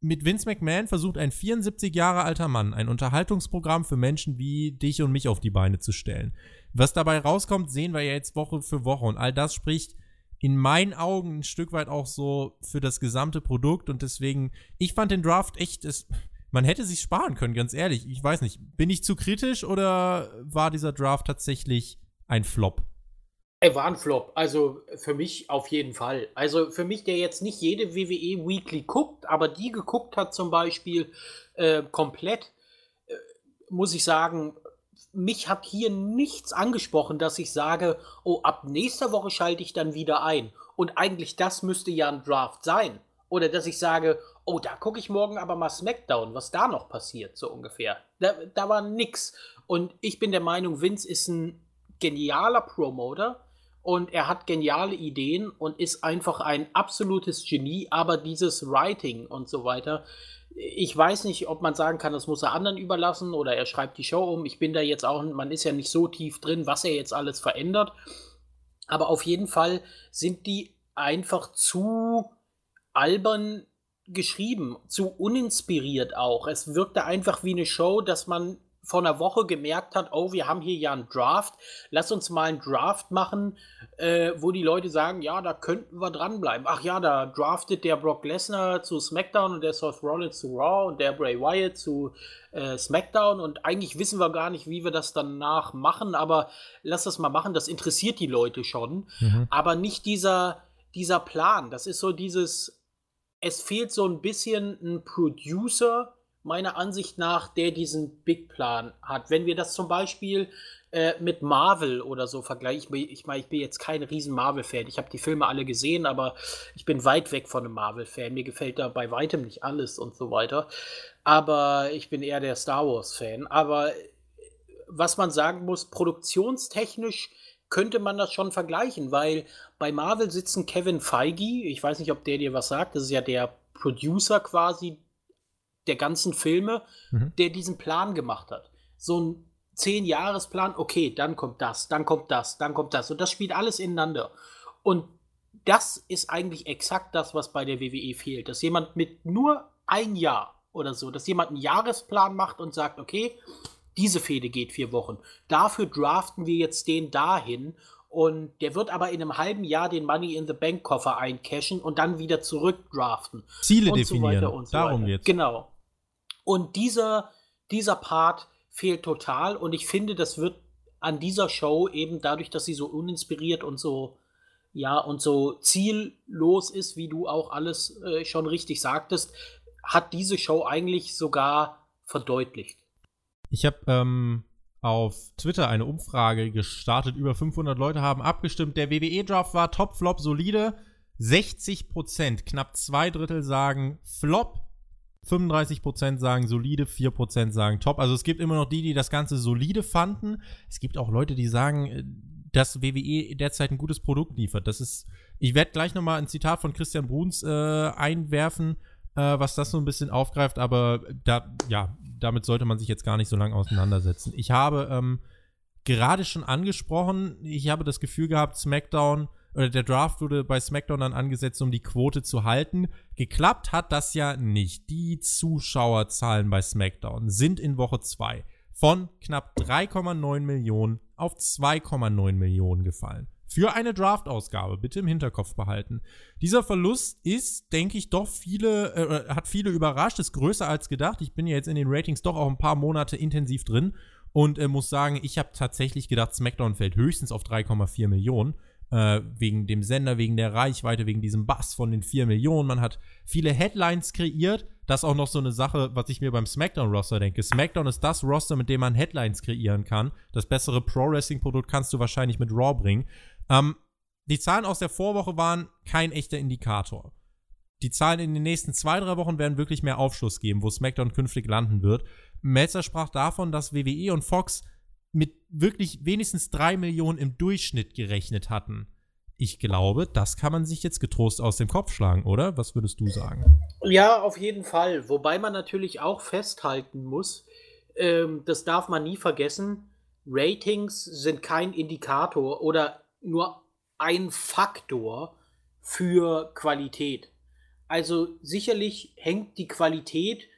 mit Vince McMahon versucht ein 74 Jahre alter Mann ein Unterhaltungsprogramm für Menschen wie dich und mich auf die Beine zu stellen. Was dabei rauskommt, sehen wir ja jetzt Woche für Woche. Und all das spricht in meinen Augen ein Stück weit auch so für das gesamte Produkt. Und deswegen, ich fand den Draft echt, es, man hätte sich sparen können, ganz ehrlich. Ich weiß nicht, bin ich zu kritisch oder war dieser Draft tatsächlich ein Flop? Er war ein Flop. Also für mich auf jeden Fall. Also für mich, der jetzt nicht jede WWE Weekly guckt, aber die geguckt hat zum Beispiel äh, komplett, äh, muss ich sagen, mich hat hier nichts angesprochen, dass ich sage, oh, ab nächster Woche schalte ich dann wieder ein. Und eigentlich das müsste ja ein Draft sein. Oder dass ich sage, oh, da gucke ich morgen aber mal SmackDown, was da noch passiert, so ungefähr. Da, da war nix. Und ich bin der Meinung, Vince ist ein genialer Promoter und er hat geniale Ideen und ist einfach ein absolutes Genie, aber dieses Writing und so weiter, ich weiß nicht, ob man sagen kann, das muss er anderen überlassen oder er schreibt die Show um. Ich bin da jetzt auch, man ist ja nicht so tief drin, was er jetzt alles verändert. Aber auf jeden Fall sind die einfach zu albern geschrieben, zu uninspiriert auch. Es wirkte einfach wie eine Show, dass man vor einer Woche gemerkt hat, oh, wir haben hier ja einen Draft, lass uns mal einen Draft machen, äh, wo die Leute sagen, ja, da könnten wir dranbleiben. Ach ja, da draftet der Brock Lesnar zu SmackDown und der Seth Rollins zu Raw und der Bray Wyatt zu äh, SmackDown und eigentlich wissen wir gar nicht, wie wir das danach machen, aber lass das mal machen, das interessiert die Leute schon, Mhm. aber nicht dieser, dieser Plan. Das ist so dieses, es fehlt so ein bisschen ein Producer, meiner Ansicht nach, der diesen Big Plan hat. Wenn wir das zum Beispiel äh, mit Marvel oder so vergleichen, ich, ich meine, ich bin jetzt kein riesen Marvel-Fan. Ich habe die Filme alle gesehen, aber ich bin weit weg von einem Marvel-Fan. Mir gefällt da bei weitem nicht alles und so weiter. Aber ich bin eher der Star Wars-Fan. Aber was man sagen muss, produktionstechnisch könnte man das schon vergleichen, weil bei Marvel sitzen Kevin Feige, ich weiß nicht, ob der dir was sagt, das ist ja der Producer quasi der ganzen Filme, Mhm. der diesen Plan gemacht hat. So ein Zehn-Jahres-Plan, okay, dann kommt das, dann kommt das, dann kommt das. Und das spielt alles ineinander. Und das ist eigentlich exakt das, was bei der WWE fehlt. Dass jemand mit nur ein Jahr oder so, dass jemand einen Jahresplan macht und sagt, okay, diese Fehde geht vier Wochen. Dafür draften wir jetzt den dahin und der wird aber in einem halben Jahr den Money in the Bank Koffer eincashen und dann wieder zurückdraften. Ziele definieren. So so Darum weiter. geht's. Genau. Und dieser, dieser Part fehlt total und ich finde, das wird an dieser Show eben dadurch, dass sie so uninspiriert und so ja und so ziellos ist, wie du auch alles äh, schon richtig sagtest, hat diese Show eigentlich sogar verdeutlicht. Ich habe ähm, auf Twitter eine Umfrage gestartet. Über 500 Leute haben abgestimmt. Der WWE-Draft war Top, Flop, solide. 60 Prozent, knapp zwei Drittel sagen Flop. 35 Prozent sagen solide, 4 Prozent sagen top. Also es gibt immer noch die, die das Ganze solide fanden. Es gibt auch Leute, die sagen, äh, dass WWE derzeit ein gutes Produkt liefert. Das ist, ich werde gleich nochmal ein Zitat von Christian Bruns äh, einwerfen, äh, was das so ein bisschen aufgreift, aber da, ja, damit sollte man sich jetzt gar nicht so lange auseinandersetzen. Ich habe ähm, gerade schon angesprochen, ich habe das Gefühl gehabt, SmackDown oder der Draft wurde bei SmackDown dann angesetzt, um die Quote zu halten. Geklappt hat das ja nicht. Die Zuschauerzahlen bei SmackDown sind in Woche 2 von knapp 3,9 Millionen auf 2,9 Millionen gefallen für eine Draft-Ausgabe. Bitte im Hinterkopf behalten. Dieser Verlust ist, denke ich, doch viele, äh, hat viele überrascht, ist größer als gedacht. Ich bin ja jetzt in den Ratings doch auch ein paar Monate intensiv drin und äh, muss sagen, ich habe tatsächlich gedacht, SmackDown fällt höchstens auf 3,4 Millionen. Äh, wegen dem Sender, wegen der Reichweite, wegen diesem Bass von den 4 Millionen. Man hat viele Headlines kreiert. Das ist auch noch so eine Sache, was ich mir beim SmackDown-Roster denke. SmackDown ist das Roster, mit dem man Headlines kreieren kann. Das bessere Pro-Wrestling-Produkt kannst du wahrscheinlich mit Raw bringen. Ähm, die Zahlen aus der Vorwoche waren kein echter Indikator. Die Zahlen in den nächsten zwei, drei Wochen werden wirklich mehr Aufschluss geben, wo SmackDown künftig landen wird. Melzer sprach davon, dass WWE und Fox mit wirklich wenigstens drei Millionen im Durchschnitt gerechnet hatten. Ich glaube, das kann man sich jetzt getrost aus dem Kopf schlagen, oder? Was würdest du sagen? Ja, auf jeden Fall. Wobei man natürlich auch festhalten muss, ähm, das darf man nie vergessen, Ratings sind kein Indikator oder nur ein Faktor für Qualität. Also sicherlich hängt die Qualität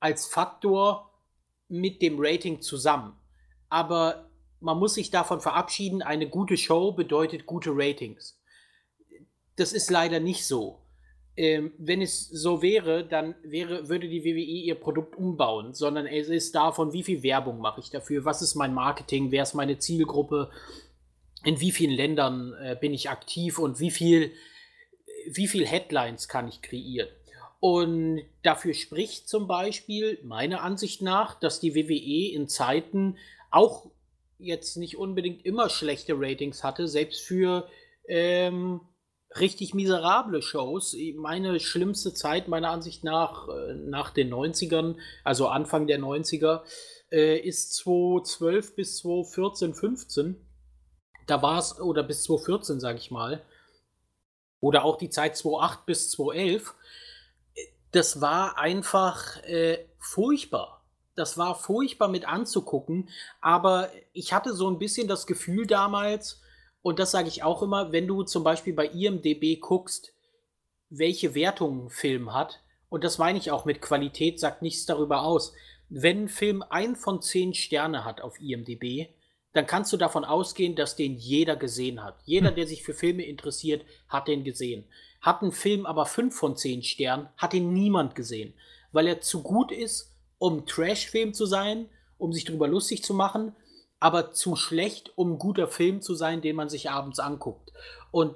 als Faktor mit dem Rating zusammen. Aber man muss sich davon verabschieden, eine gute Show bedeutet gute Ratings. Das ist leider nicht so. Ähm, wenn es so wäre, dann wäre, würde die WWE ihr Produkt umbauen, sondern es ist davon, wie viel Werbung mache ich dafür, was ist mein Marketing, wer ist meine Zielgruppe, in wie vielen Ländern äh, bin ich aktiv und wie viel, wie viel Headlines kann ich kreieren. Und dafür spricht zum Beispiel meiner Ansicht nach, dass die WWE in Zeiten auch jetzt nicht unbedingt immer schlechte Ratings hatte, selbst für ähm, richtig miserable Shows. Meine schlimmste Zeit meiner Ansicht nach äh, nach den 90ern, also Anfang der 90er, äh, ist 2012 bis 2014, 15 da war es, oder bis 2014, sage ich mal, oder auch die Zeit 2008 bis 2011, das war einfach äh, furchtbar. Das war furchtbar mit anzugucken, aber ich hatte so ein bisschen das Gefühl damals, und das sage ich auch immer, wenn du zum Beispiel bei IMDB guckst, welche Wertungen ein Film hat, und das meine ich auch mit Qualität, sagt nichts darüber aus. Wenn ein Film ein von zehn Sterne hat auf IMDB, dann kannst du davon ausgehen, dass den jeder gesehen hat. Jeder, hm. der sich für Filme interessiert, hat den gesehen. Hat ein Film aber 5 von 10 Sternen, hat ihn niemand gesehen, weil er zu gut ist, um Trash-Film zu sein, um sich darüber lustig zu machen, aber zu schlecht, um ein guter Film zu sein, den man sich abends anguckt. Und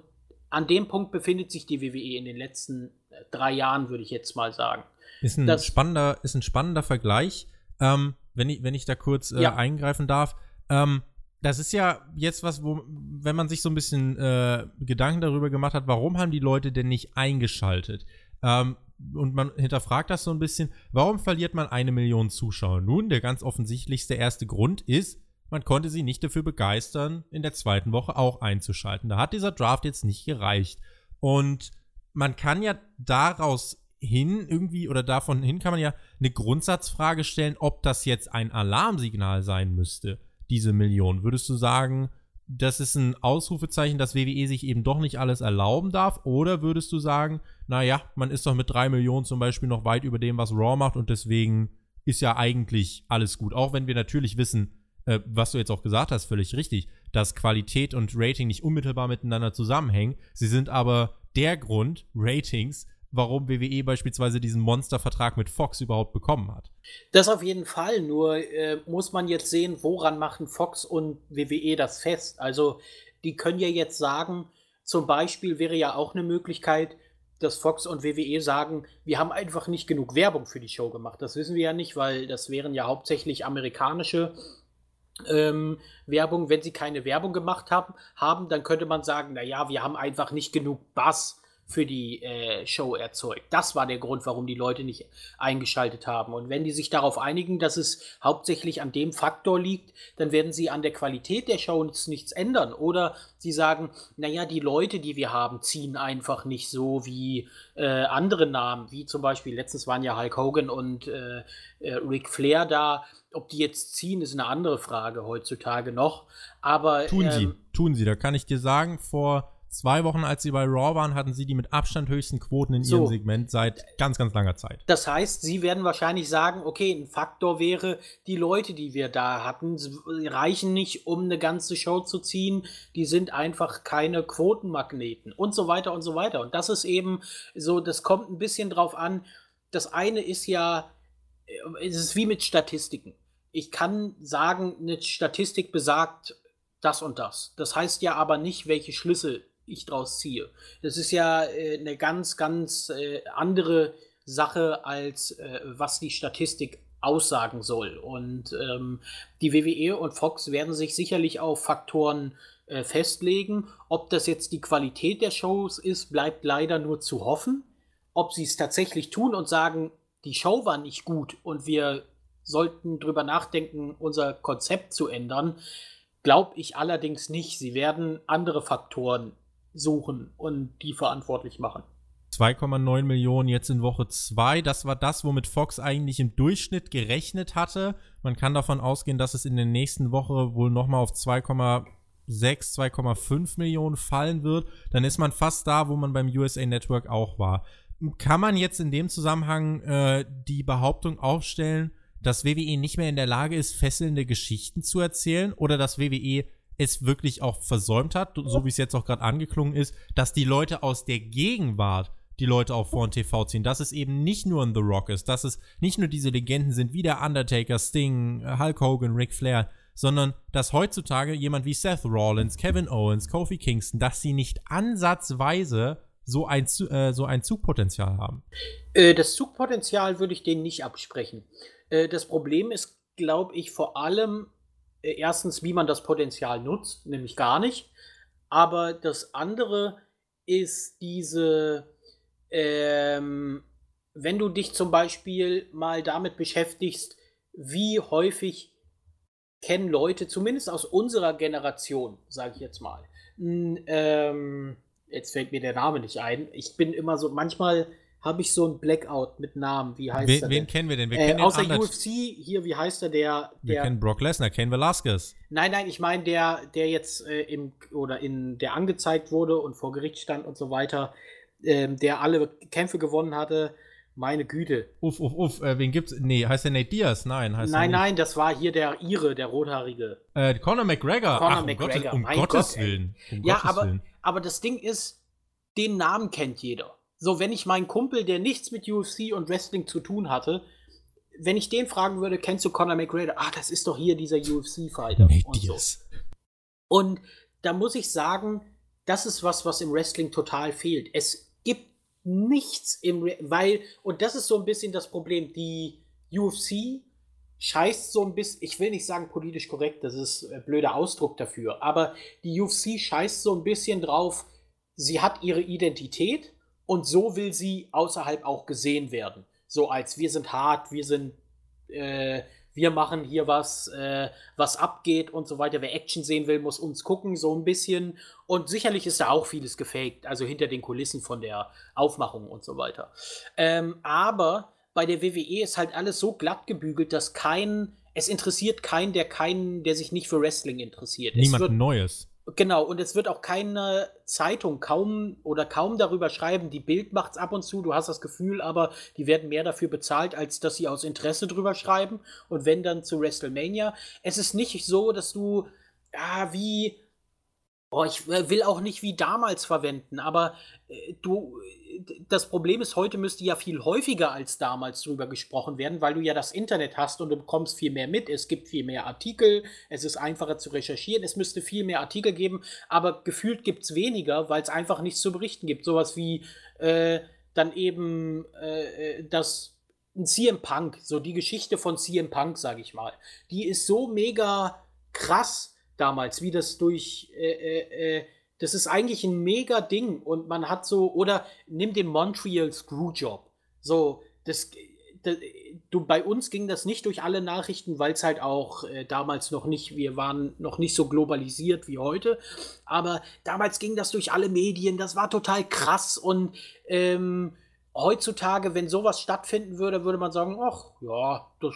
an dem Punkt befindet sich die WWE in den letzten äh, drei Jahren, würde ich jetzt mal sagen. Ist ein, das, spannender, ist ein spannender Vergleich. Ähm, wenn, ich, wenn ich da kurz äh, ja. eingreifen darf. Ähm, das ist ja jetzt was, wo, wenn man sich so ein bisschen äh, Gedanken darüber gemacht hat, warum haben die Leute denn nicht eingeschaltet? Ähm, und man hinterfragt das so ein bisschen, warum verliert man eine Million Zuschauer? Nun, der ganz offensichtlichste erste Grund ist, man konnte sie nicht dafür begeistern, in der zweiten Woche auch einzuschalten. Da hat dieser Draft jetzt nicht gereicht. Und man kann ja daraus hin irgendwie oder davon hin kann man ja eine Grundsatzfrage stellen, ob das jetzt ein Alarmsignal sein müsste diese Million? Würdest du sagen, das ist ein Ausrufezeichen, dass WWE sich eben doch nicht alles erlauben darf? Oder würdest du sagen, naja, man ist doch mit drei Millionen zum Beispiel noch weit über dem, was Raw macht und deswegen ist ja eigentlich alles gut. Auch wenn wir natürlich wissen, äh, was du jetzt auch gesagt hast, völlig richtig, dass Qualität und Rating nicht unmittelbar miteinander zusammenhängen. Sie sind aber der Grund, Ratings, warum WWE beispielsweise diesen Monstervertrag mit Fox überhaupt bekommen hat. Das auf jeden Fall, nur äh, muss man jetzt sehen, woran machen Fox und WWE das fest. Also die können ja jetzt sagen, zum Beispiel wäre ja auch eine Möglichkeit, dass Fox und WWE sagen, wir haben einfach nicht genug Werbung für die Show gemacht. Das wissen wir ja nicht, weil das wären ja hauptsächlich amerikanische ähm, Werbung. Wenn sie keine Werbung gemacht haben, haben, dann könnte man sagen, naja, wir haben einfach nicht genug Bass für die äh, Show erzeugt. Das war der Grund, warum die Leute nicht eingeschaltet haben. Und wenn die sich darauf einigen, dass es hauptsächlich an dem Faktor liegt, dann werden sie an der Qualität der Show nichts ändern. Oder sie sagen, naja, die Leute, die wir haben, ziehen einfach nicht so wie äh, andere Namen, wie zum Beispiel, letztens waren ja Hulk Hogan und äh, äh Ric Flair da. Ob die jetzt ziehen, ist eine andere Frage heutzutage noch. Aber tun sie, ähm, tun sie. Da kann ich dir sagen, vor zwei Wochen, als sie bei Raw waren, hatten sie die mit Abstand höchsten Quoten in so. ihrem Segment seit ganz, ganz langer Zeit. Das heißt, sie werden wahrscheinlich sagen, okay, ein Faktor wäre, die Leute, die wir da hatten, reichen nicht, um eine ganze Show zu ziehen. Die sind einfach keine Quotenmagneten und so weiter und so weiter. Und das ist eben so, das kommt ein bisschen drauf an. Das eine ist ja, es ist wie mit Statistiken. Ich kann sagen, eine Statistik besagt das und das. Das heißt ja aber nicht, welche Schlüsse ich draus ziehe. Das ist ja äh, eine ganz, ganz äh, andere Sache, als äh, was die Statistik aussagen soll. Und ähm, die WWE und Fox werden sich sicherlich auf Faktoren äh, festlegen. Ob das jetzt die Qualität der Shows ist, bleibt leider nur zu hoffen. Ob sie es tatsächlich tun und sagen, die Show war nicht gut und wir sollten drüber nachdenken, unser Konzept zu ändern, glaube ich allerdings nicht. Sie werden andere Faktoren suchen und die verantwortlich machen. 2,9 Millionen jetzt in Woche 2. Das war das, womit Fox eigentlich im Durchschnitt gerechnet hatte. Man kann davon ausgehen, dass es in der nächsten Woche wohl nochmal auf 2,6, 2,5 Millionen fallen wird. Dann ist man fast da, wo man beim USA Network auch war. Kann man jetzt in dem Zusammenhang äh, die Behauptung aufstellen, dass WWE nicht mehr in der Lage ist, fesselnde Geschichten zu erzählen oder dass WWE es wirklich auch versäumt hat, so wie es jetzt auch gerade angeklungen ist, dass die Leute aus der Gegenwart die Leute auch vor den TV ziehen, dass es eben nicht nur ein The Rock ist, dass es nicht nur diese Legenden sind wie der Undertaker, Sting, Hulk Hogan, Ric Flair, sondern dass heutzutage jemand wie Seth Rollins, Kevin Owens, Kofi Kingston, dass sie nicht ansatzweise so ein, äh, so ein Zugpotenzial haben. Äh, das Zugpotenzial würde ich denen nicht absprechen. Äh, das Problem ist, glaube ich, vor allem erstens, wie man das Potenzial nutzt, nämlich gar nicht. Aber das andere ist diese, ähm, wenn du dich zum Beispiel mal damit beschäftigst, wie häufig kennen Leute, zumindest aus unserer Generation, sage ich jetzt mal, ähm, jetzt fällt mir der Name nicht ein. Ich bin immer so, manchmal habe ich so ein Blackout mit Namen. Wie heißt wen, er? Wen denn? kennen wir denn? Wir äh, kennen außer UFC, hier, wie heißt er? Der, der wir kennen Brock Lesnar, Ken Velasquez. Nein, nein, ich meine der, der jetzt äh, im oder in der angezeigt wurde und vor Gericht stand und so weiter, ähm, der alle Kämpfe gewonnen hatte. Meine Güte. Uff, uff, uff. Äh, wen gibt's? Nee, heißt der Nate Diaz? Nein, heißt Nein, nein, das war hier der Ire, der Rothaarige. Äh, Conor McGregor. Conor Ach, McGregor. Um, Gottes, um Gottes Willen. Um ja, Gottes aber, Willen. aber das Ding ist, den Namen kennt jeder. So, wenn ich meinen Kumpel, der nichts mit UFC und Wrestling zu tun hatte, wenn ich den fragen würde, kennst du Conor McGregor? Ah, das ist doch hier dieser UFC-Fighter. Nee, und, so. und da muss ich sagen, das ist was, was im Wrestling total fehlt. Es gibt nichts im, Re weil, und das ist so ein bisschen das Problem, die UFC scheißt so ein bisschen, ich will nicht sagen politisch korrekt, das ist ein blöder Ausdruck dafür, aber die UFC scheißt so ein bisschen drauf, sie hat ihre Identität und so will sie außerhalb auch gesehen werden. So als wir sind hart, wir sind, äh, wir machen hier was, äh, was abgeht und so weiter. Wer Action sehen will, muss uns gucken, so ein bisschen. Und sicherlich ist da auch vieles gefaked, also hinter den Kulissen von der Aufmachung und so weiter. Ähm, aber bei der WWE ist halt alles so glatt gebügelt, dass kein, es interessiert keinen, der keinen, der sich nicht für Wrestling interessiert. Niemand Neues Genau, und es wird auch keine Zeitung kaum oder kaum darüber schreiben. Die Bild macht es ab und zu, du hast das Gefühl, aber die werden mehr dafür bezahlt, als dass sie aus Interesse drüber schreiben. Und wenn dann zu WrestleMania. Es ist nicht so, dass du, ja, wie Oh, ich will auch nicht wie damals verwenden, aber äh, du, das Problem ist, heute müsste ja viel häufiger als damals drüber gesprochen werden, weil du ja das Internet hast und du bekommst viel mehr mit. Es gibt viel mehr Artikel, es ist einfacher zu recherchieren, es müsste viel mehr Artikel geben, aber gefühlt gibt es weniger, weil es einfach nichts zu berichten gibt. Sowas wie äh, dann eben äh, äh das CM Punk, so die Geschichte von CM Punk, sag ich mal, die ist so mega krass damals, wie das durch, äh, äh, äh, das ist eigentlich ein mega Ding und man hat so, oder nimm den Montreal Screwjob. So, das, das, du, bei uns ging das nicht durch alle Nachrichten, weil es halt auch äh, damals noch nicht, wir waren noch nicht so globalisiert wie heute, aber damals ging das durch alle Medien, das war total krass und ähm, heutzutage, wenn sowas stattfinden würde, würde man sagen, ach ja, das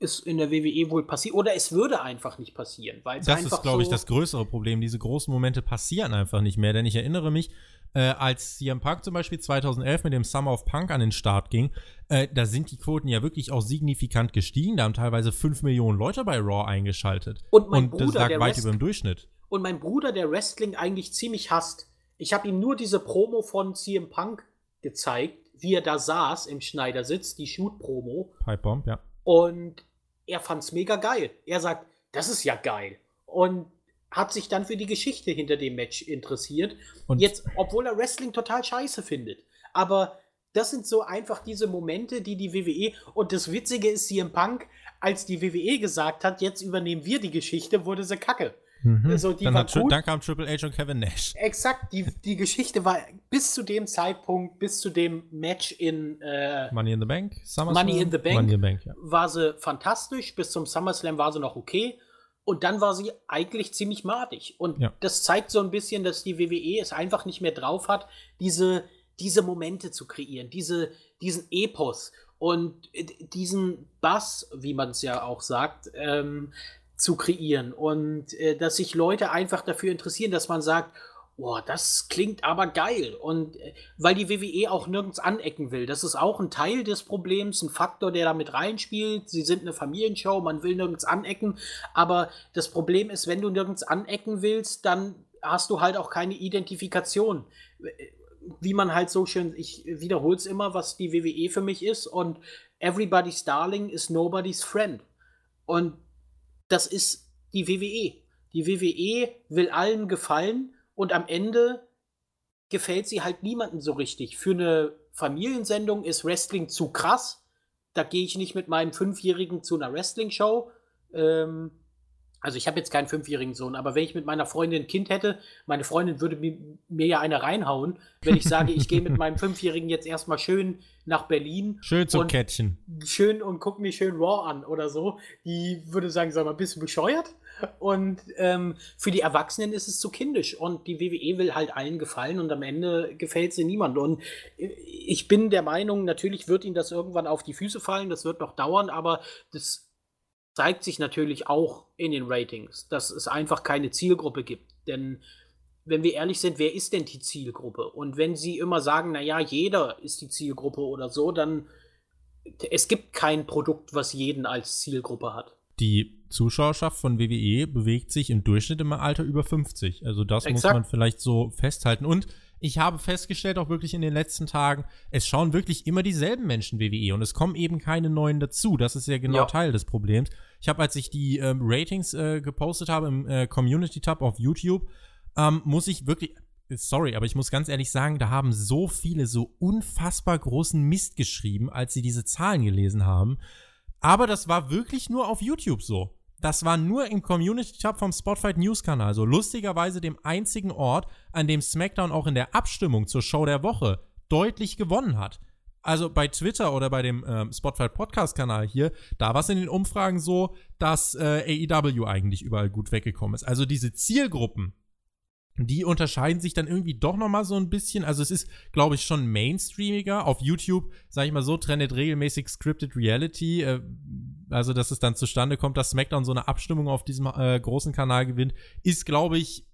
ist in der WWE wohl passiert. Oder es würde einfach nicht passieren. Weil das ist, glaube so ich, das größere Problem. Diese großen Momente passieren einfach nicht mehr. Denn ich erinnere mich, äh, als CM Punk zum Beispiel 2011 mit dem Summer of Punk an den Start ging, äh, da sind die Quoten ja wirklich auch signifikant gestiegen. Da haben teilweise 5 Millionen Leute bei Raw eingeschaltet. Und, mein Und Bruder, das lag weit Rest über dem Durchschnitt. Und mein Bruder, der Wrestling eigentlich ziemlich hasst. Ich habe ihm nur diese Promo von CM Punk gezeigt, wie er da saß im Schneidersitz, die Shoot-Promo. Pipe Bomb, ja. Und er fand es mega geil. Er sagt, das ist ja geil. Und hat sich dann für die Geschichte hinter dem Match interessiert. Und jetzt, obwohl er Wrestling total scheiße findet. Aber das sind so einfach diese Momente, die die WWE und das Witzige ist, CM Punk, als die WWE gesagt hat, jetzt übernehmen wir die Geschichte, wurde sie kacke. Mhm. Also dann, hat, dann, kam Triple H und Kevin Nash. Exakt, die, die Geschichte war bis zu dem Zeitpunkt, bis zu dem Match in äh, Money in the Bank, SummerSlam? Money in the Bank, Money in the Bank ja. war sie fantastisch, bis zum SummerSlam war sie noch okay und dann war sie eigentlich ziemlich madig. Und ja. das zeigt so ein bisschen, dass die WWE es einfach nicht mehr drauf hat, diese, diese Momente zu kreieren, diese, diesen Epos und äh, diesen Bass, wie man es ja auch sagt, ähm, zu kreieren und äh, dass sich Leute einfach dafür interessieren, dass man sagt, boah, das klingt aber geil und äh, weil die WWE auch nirgends anecken will, das ist auch ein Teil des Problems, ein Faktor, der da mit reinspielt. Sie sind eine Familienshow, man will nirgends anecken, aber das Problem ist, wenn du nirgends anecken willst, dann hast du halt auch keine Identifikation. Wie man halt so schön, ich wiederhole es immer, was die WWE für mich ist und everybody's darling is nobody's friend. Und das ist die WWE. Die WWE will allen gefallen und am Ende gefällt sie halt niemandem so richtig. Für eine Familiensendung ist Wrestling zu krass. Da gehe ich nicht mit meinem Fünfjährigen zu einer Wrestling-Show. Ähm, also ich habe jetzt keinen fünfjährigen Sohn, aber wenn ich mit meiner Freundin ein Kind hätte, meine Freundin würde mir, mir ja eine reinhauen, wenn ich sage, ich gehe mit (laughs) meinem Fünfjährigen jetzt erstmal schön nach Berlin. Schön zum Kettchen. Schön und guck mir schön Raw an oder so. Die würde sagen, sag mal, bist du bescheuert? Und ähm, für die Erwachsenen ist es zu kindisch. Und die WWE will halt allen gefallen und am Ende gefällt sie niemand. Und ich bin der Meinung, natürlich wird ihnen das irgendwann auf die Füße fallen, das wird noch dauern, aber das zeigt sich natürlich auch in den Ratings, dass es einfach keine Zielgruppe gibt. Denn wenn wir ehrlich sind, wer ist denn die Zielgruppe? Und wenn sie immer sagen, naja, jeder ist die Zielgruppe oder so, dann es gibt kein Produkt, was jeden als Zielgruppe hat. Die Zuschauerschaft von WWE bewegt sich im Durchschnitt im Alter über 50. Also das Exakt. muss man vielleicht so festhalten. Und ich habe festgestellt, auch wirklich in den letzten Tagen, es schauen wirklich immer dieselben Menschen WWE und es kommen eben keine neuen dazu. Das ist ja genau ja. Teil des Problems. Ich habe, als ich die ähm, Ratings äh, gepostet habe im äh, Community-Tab auf YouTube, ähm, muss ich wirklich, sorry, aber ich muss ganz ehrlich sagen, da haben so viele so unfassbar großen Mist geschrieben, als sie diese Zahlen gelesen haben. Aber das war wirklich nur auf YouTube so. Das war nur im Community-Tab vom Spotfight News-Kanal. So lustigerweise dem einzigen Ort, an dem SmackDown auch in der Abstimmung zur Show der Woche deutlich gewonnen hat. Also bei Twitter oder bei dem ähm, Spotfight Podcast-Kanal hier, da war es in den Umfragen so, dass äh, AEW eigentlich überall gut weggekommen ist. Also diese Zielgruppen, die unterscheiden sich dann irgendwie doch noch mal so ein bisschen. Also es ist, glaube ich, schon mainstreamiger. Auf YouTube, sage ich mal so, trendet regelmäßig Scripted Reality. Äh, also dass es dann zustande kommt, dass SmackDown so eine Abstimmung auf diesem äh, großen Kanal gewinnt, ist, glaube ich,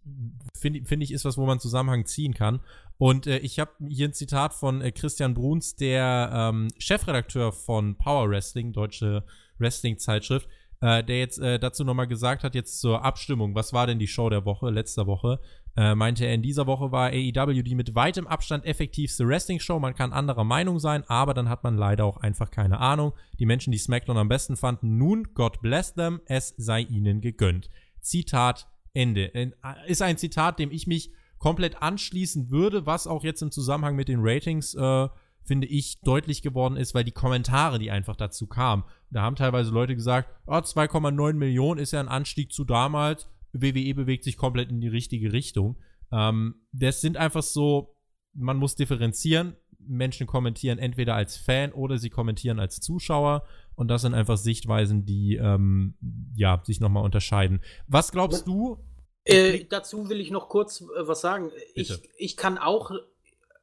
finde find ich, ist was, wo man Zusammenhang ziehen kann. Und äh, ich habe hier ein Zitat von äh, Christian Bruns, der ähm, Chefredakteur von Power Wrestling, deutsche Wrestling-Zeitschrift, äh, der jetzt äh, dazu nochmal gesagt hat, jetzt zur Abstimmung, was war denn die Show der Woche, letzter Woche, äh, meinte er, in dieser Woche war AEW die mit weitem Abstand effektivste Wrestling-Show. Man kann anderer Meinung sein, aber dann hat man leider auch einfach keine Ahnung. Die Menschen, die SmackDown am besten fanden, nun, God bless them, es sei ihnen gegönnt. Zitat Ende. Äh, ist ein Zitat, dem ich mich komplett anschließen würde, was auch jetzt im Zusammenhang mit den Ratings äh, finde ich, deutlich geworden ist, weil die Kommentare, die einfach dazu kamen, da haben teilweise Leute gesagt, oh, 2,9 Millionen ist ja ein Anstieg zu damals, WWE bewegt sich komplett in die richtige Richtung. Ähm, das sind einfach so, man muss differenzieren. Menschen kommentieren entweder als Fan oder sie kommentieren als Zuschauer. Und das sind einfach Sichtweisen, die ähm, ja, sich nochmal unterscheiden. Was glaubst du? Äh, dazu will ich noch kurz äh, was sagen. Ich, ich kann auch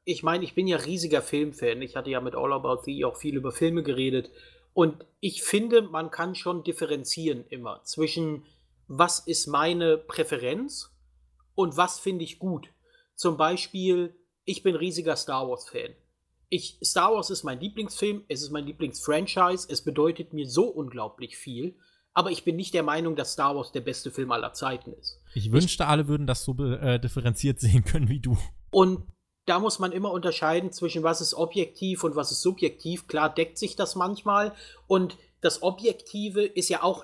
ich meine, ich bin ja riesiger Filmfan. Ich hatte ja mit All About Thee auch viel über Filme geredet. Und ich finde, man kann schon differenzieren immer zwischen, was ist meine Präferenz und was finde ich gut. Zum Beispiel, ich bin riesiger Star Wars-Fan. Ich, Star Wars ist mein Lieblingsfilm, es ist mein Lieblingsfranchise, es bedeutet mir so unglaublich viel, aber ich bin nicht der Meinung, dass Star Wars der beste Film aller Zeiten ist. Ich wünschte, ich, alle würden das so äh, differenziert (laughs) sehen können wie du. Und da muss man immer unterscheiden zwischen was ist objektiv und was ist subjektiv. Klar deckt sich das manchmal und das Objektive ist ja auch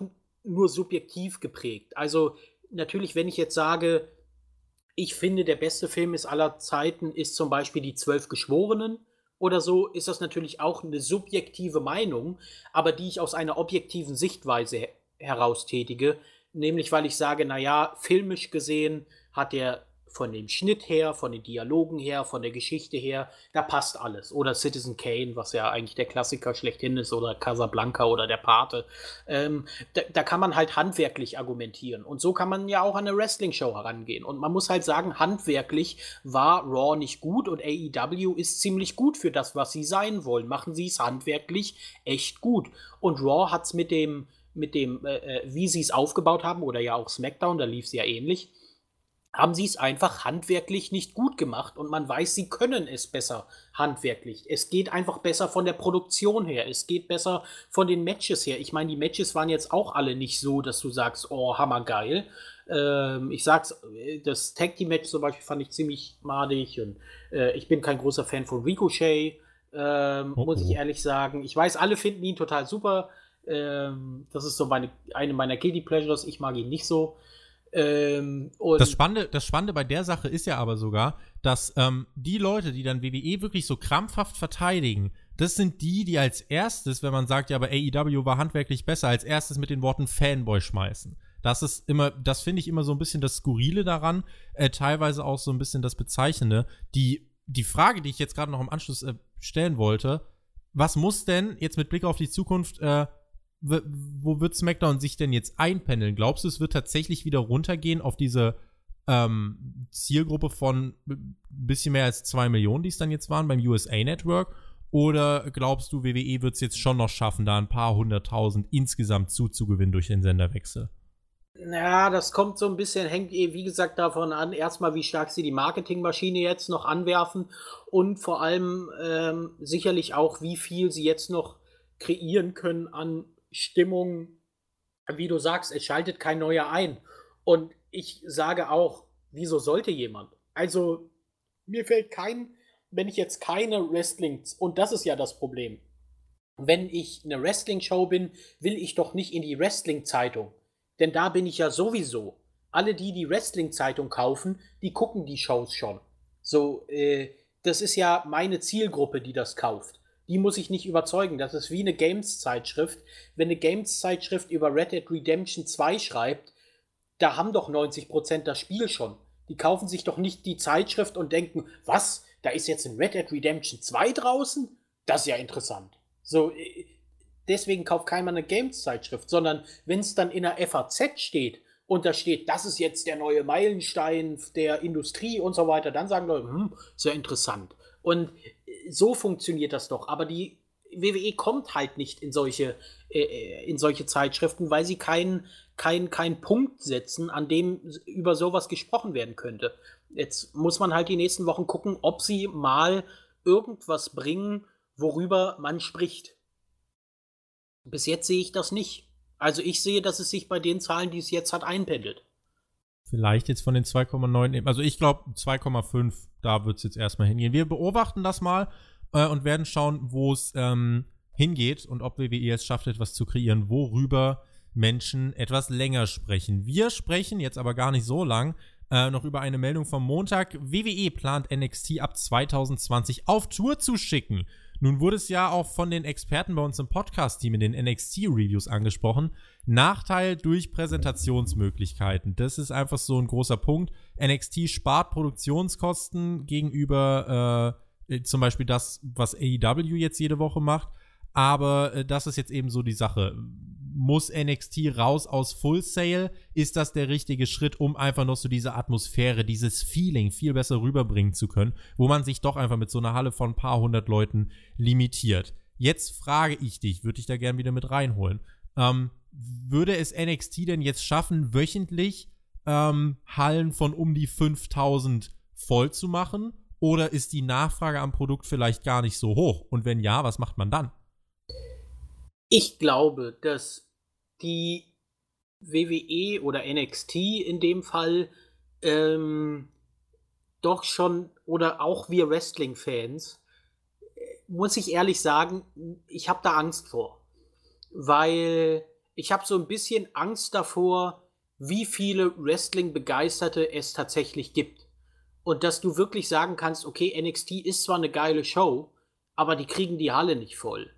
nur subjektiv geprägt. Also natürlich, wenn ich jetzt sage, ich finde, der beste Film ist aller Zeiten ist zum Beispiel die Zwölf Geschworenen oder so, ist das natürlich auch eine subjektive Meinung, aber die ich aus einer objektiven Sichtweise heraus tätige. Nämlich, weil ich sage, naja, filmisch gesehen hat der von dem Schnitt her, von den Dialogen her, von der Geschichte her, da passt alles. Oder Citizen Kane, was ja eigentlich der Klassiker schlechthin ist, oder Casablanca oder der Pate. Ähm, da, da, kann man halt handwerklich argumentieren. Und so kann man ja auch an eine Wrestling-Show herangehen. Und man muss halt sagen, handwerklich war Raw nicht gut und AEW ist ziemlich gut für das, was sie sein wollen. Machen sie es handwerklich echt gut. Und Raw hat es mit dem, mit dem, äh, äh wie sie es aufgebaut haben, oder ja auch SmackDown, da lief es ja ähnlich haben sie es einfach handwerklich nicht gut gemacht und man weiß, sie können es besser handwerklich. Es geht einfach besser von der Produktion her, es geht besser von den Matches her. Ich meine, die Matches waren jetzt auch alle nicht so, dass du sagst, oh, hammergeil. Ähm, ich sag's, das Tag Team Match zum Beispiel fand ich ziemlich madig und äh, ich bin kein großer Fan von Ricochet, ähm, oh, muss ich oh. ehrlich sagen. Ich weiß, alle finden ihn total super. Ähm, das ist so meine, eine meiner Guilty Pleasures. Ich mag ihn nicht so. Ähm, das, Spannende, das Spannende bei der Sache ist ja aber sogar, dass ähm, die Leute, die dann WWE wirklich so krampfhaft verteidigen, das sind die, die als erstes, wenn man sagt, ja, aber AEW war handwerklich besser, als erstes mit den Worten Fanboy schmeißen. Das ist immer, das finde ich immer so ein bisschen das Skurrile daran, äh, teilweise auch so ein bisschen das Bezeichnende. Die, die Frage, die ich jetzt gerade noch im Anschluss äh, stellen wollte, was muss denn jetzt mit Blick auf die Zukunft äh, wo wird SmackDown sich denn jetzt einpendeln? Glaubst du, es wird tatsächlich wieder runtergehen auf diese ähm, Zielgruppe von ein bisschen mehr als zwei Millionen, die es dann jetzt waren beim USA Network? Oder glaubst du, WWE wird es jetzt schon noch schaffen, da ein paar hunderttausend insgesamt zuzugewinnen durch den Senderwechsel? Ja, das kommt so ein bisschen, hängt eh, wie gesagt, davon an, erstmal, wie stark sie die Marketingmaschine jetzt noch anwerfen und vor allem ähm, sicherlich auch, wie viel sie jetzt noch kreieren können an Stimmung, wie du sagst, es schaltet kein neuer ein. Und ich sage auch, wieso sollte jemand? Also, mir fällt kein, wenn ich jetzt keine Wrestling, und das ist ja das Problem. Wenn ich eine Wrestling-Show bin, will ich doch nicht in die Wrestling-Zeitung. Denn da bin ich ja sowieso. Alle, die die Wrestling-Zeitung kaufen, die gucken die Shows schon. So, äh, das ist ja meine Zielgruppe, die das kauft die muss ich nicht überzeugen. Das ist wie eine Games-Zeitschrift. Wenn eine Games-Zeitschrift über Red Dead Redemption 2 schreibt, da haben doch 90% das Spiel schon. Die kaufen sich doch nicht die Zeitschrift und denken, was, da ist jetzt ein Red Dead Redemption 2 draußen? Das ist ja interessant. So, äh, deswegen kauft keiner eine Games-Zeitschrift, sondern wenn es dann in der FAZ steht und da steht, das ist jetzt der neue Meilenstein der Industrie und so weiter, dann sagen Leute, hm, sehr interessant. Und so funktioniert das doch. Aber die WWE kommt halt nicht in solche, äh, äh, in solche Zeitschriften, weil sie keinen kein, kein Punkt setzen, an dem über sowas gesprochen werden könnte. Jetzt muss man halt die nächsten Wochen gucken, ob sie mal irgendwas bringen, worüber man spricht. Bis jetzt sehe ich das nicht. Also ich sehe, dass es sich bei den Zahlen, die es jetzt hat, einpendelt. Vielleicht jetzt von den 2,9, also ich glaube 2,5, da wird es jetzt erstmal hingehen. Wir beobachten das mal äh, und werden schauen, wo es ähm, hingeht und ob WWE es schafft, etwas zu kreieren, worüber Menschen etwas länger sprechen. Wir sprechen jetzt aber gar nicht so lang äh, noch über eine Meldung vom Montag. WWE plant NXT ab 2020 auf Tour zu schicken. Nun wurde es ja auch von den Experten bei uns im Podcast-Team in den NXT-Reviews angesprochen. Nachteil durch Präsentationsmöglichkeiten. Das ist einfach so ein großer Punkt. NXT spart Produktionskosten gegenüber äh, zum Beispiel das, was AEW jetzt jede Woche macht. Aber äh, das ist jetzt eben so die Sache muss NXT raus aus Full Sail? Ist das der richtige Schritt, um einfach noch so diese Atmosphäre, dieses Feeling viel besser rüberbringen zu können, wo man sich doch einfach mit so einer Halle von ein paar hundert Leuten limitiert? Jetzt frage ich dich, würde ich da gern wieder mit reinholen. Ähm, würde es NXT denn jetzt schaffen, wöchentlich ähm, Hallen von um die 5000 voll zu machen? Oder ist die Nachfrage am Produkt vielleicht gar nicht so hoch? Und wenn ja, was macht man dann? Ich glaube, dass die WWE oder NXT in dem Fall ähm, doch schon oder auch wir Wrestling-Fans, muss ich ehrlich sagen, ich habe da Angst vor. Weil ich habe so ein bisschen Angst davor, wie viele Wrestling-Begeisterte es tatsächlich gibt. Und dass du wirklich sagen kannst, okay, NXT ist zwar eine geile Show, aber die kriegen die Halle nicht voll.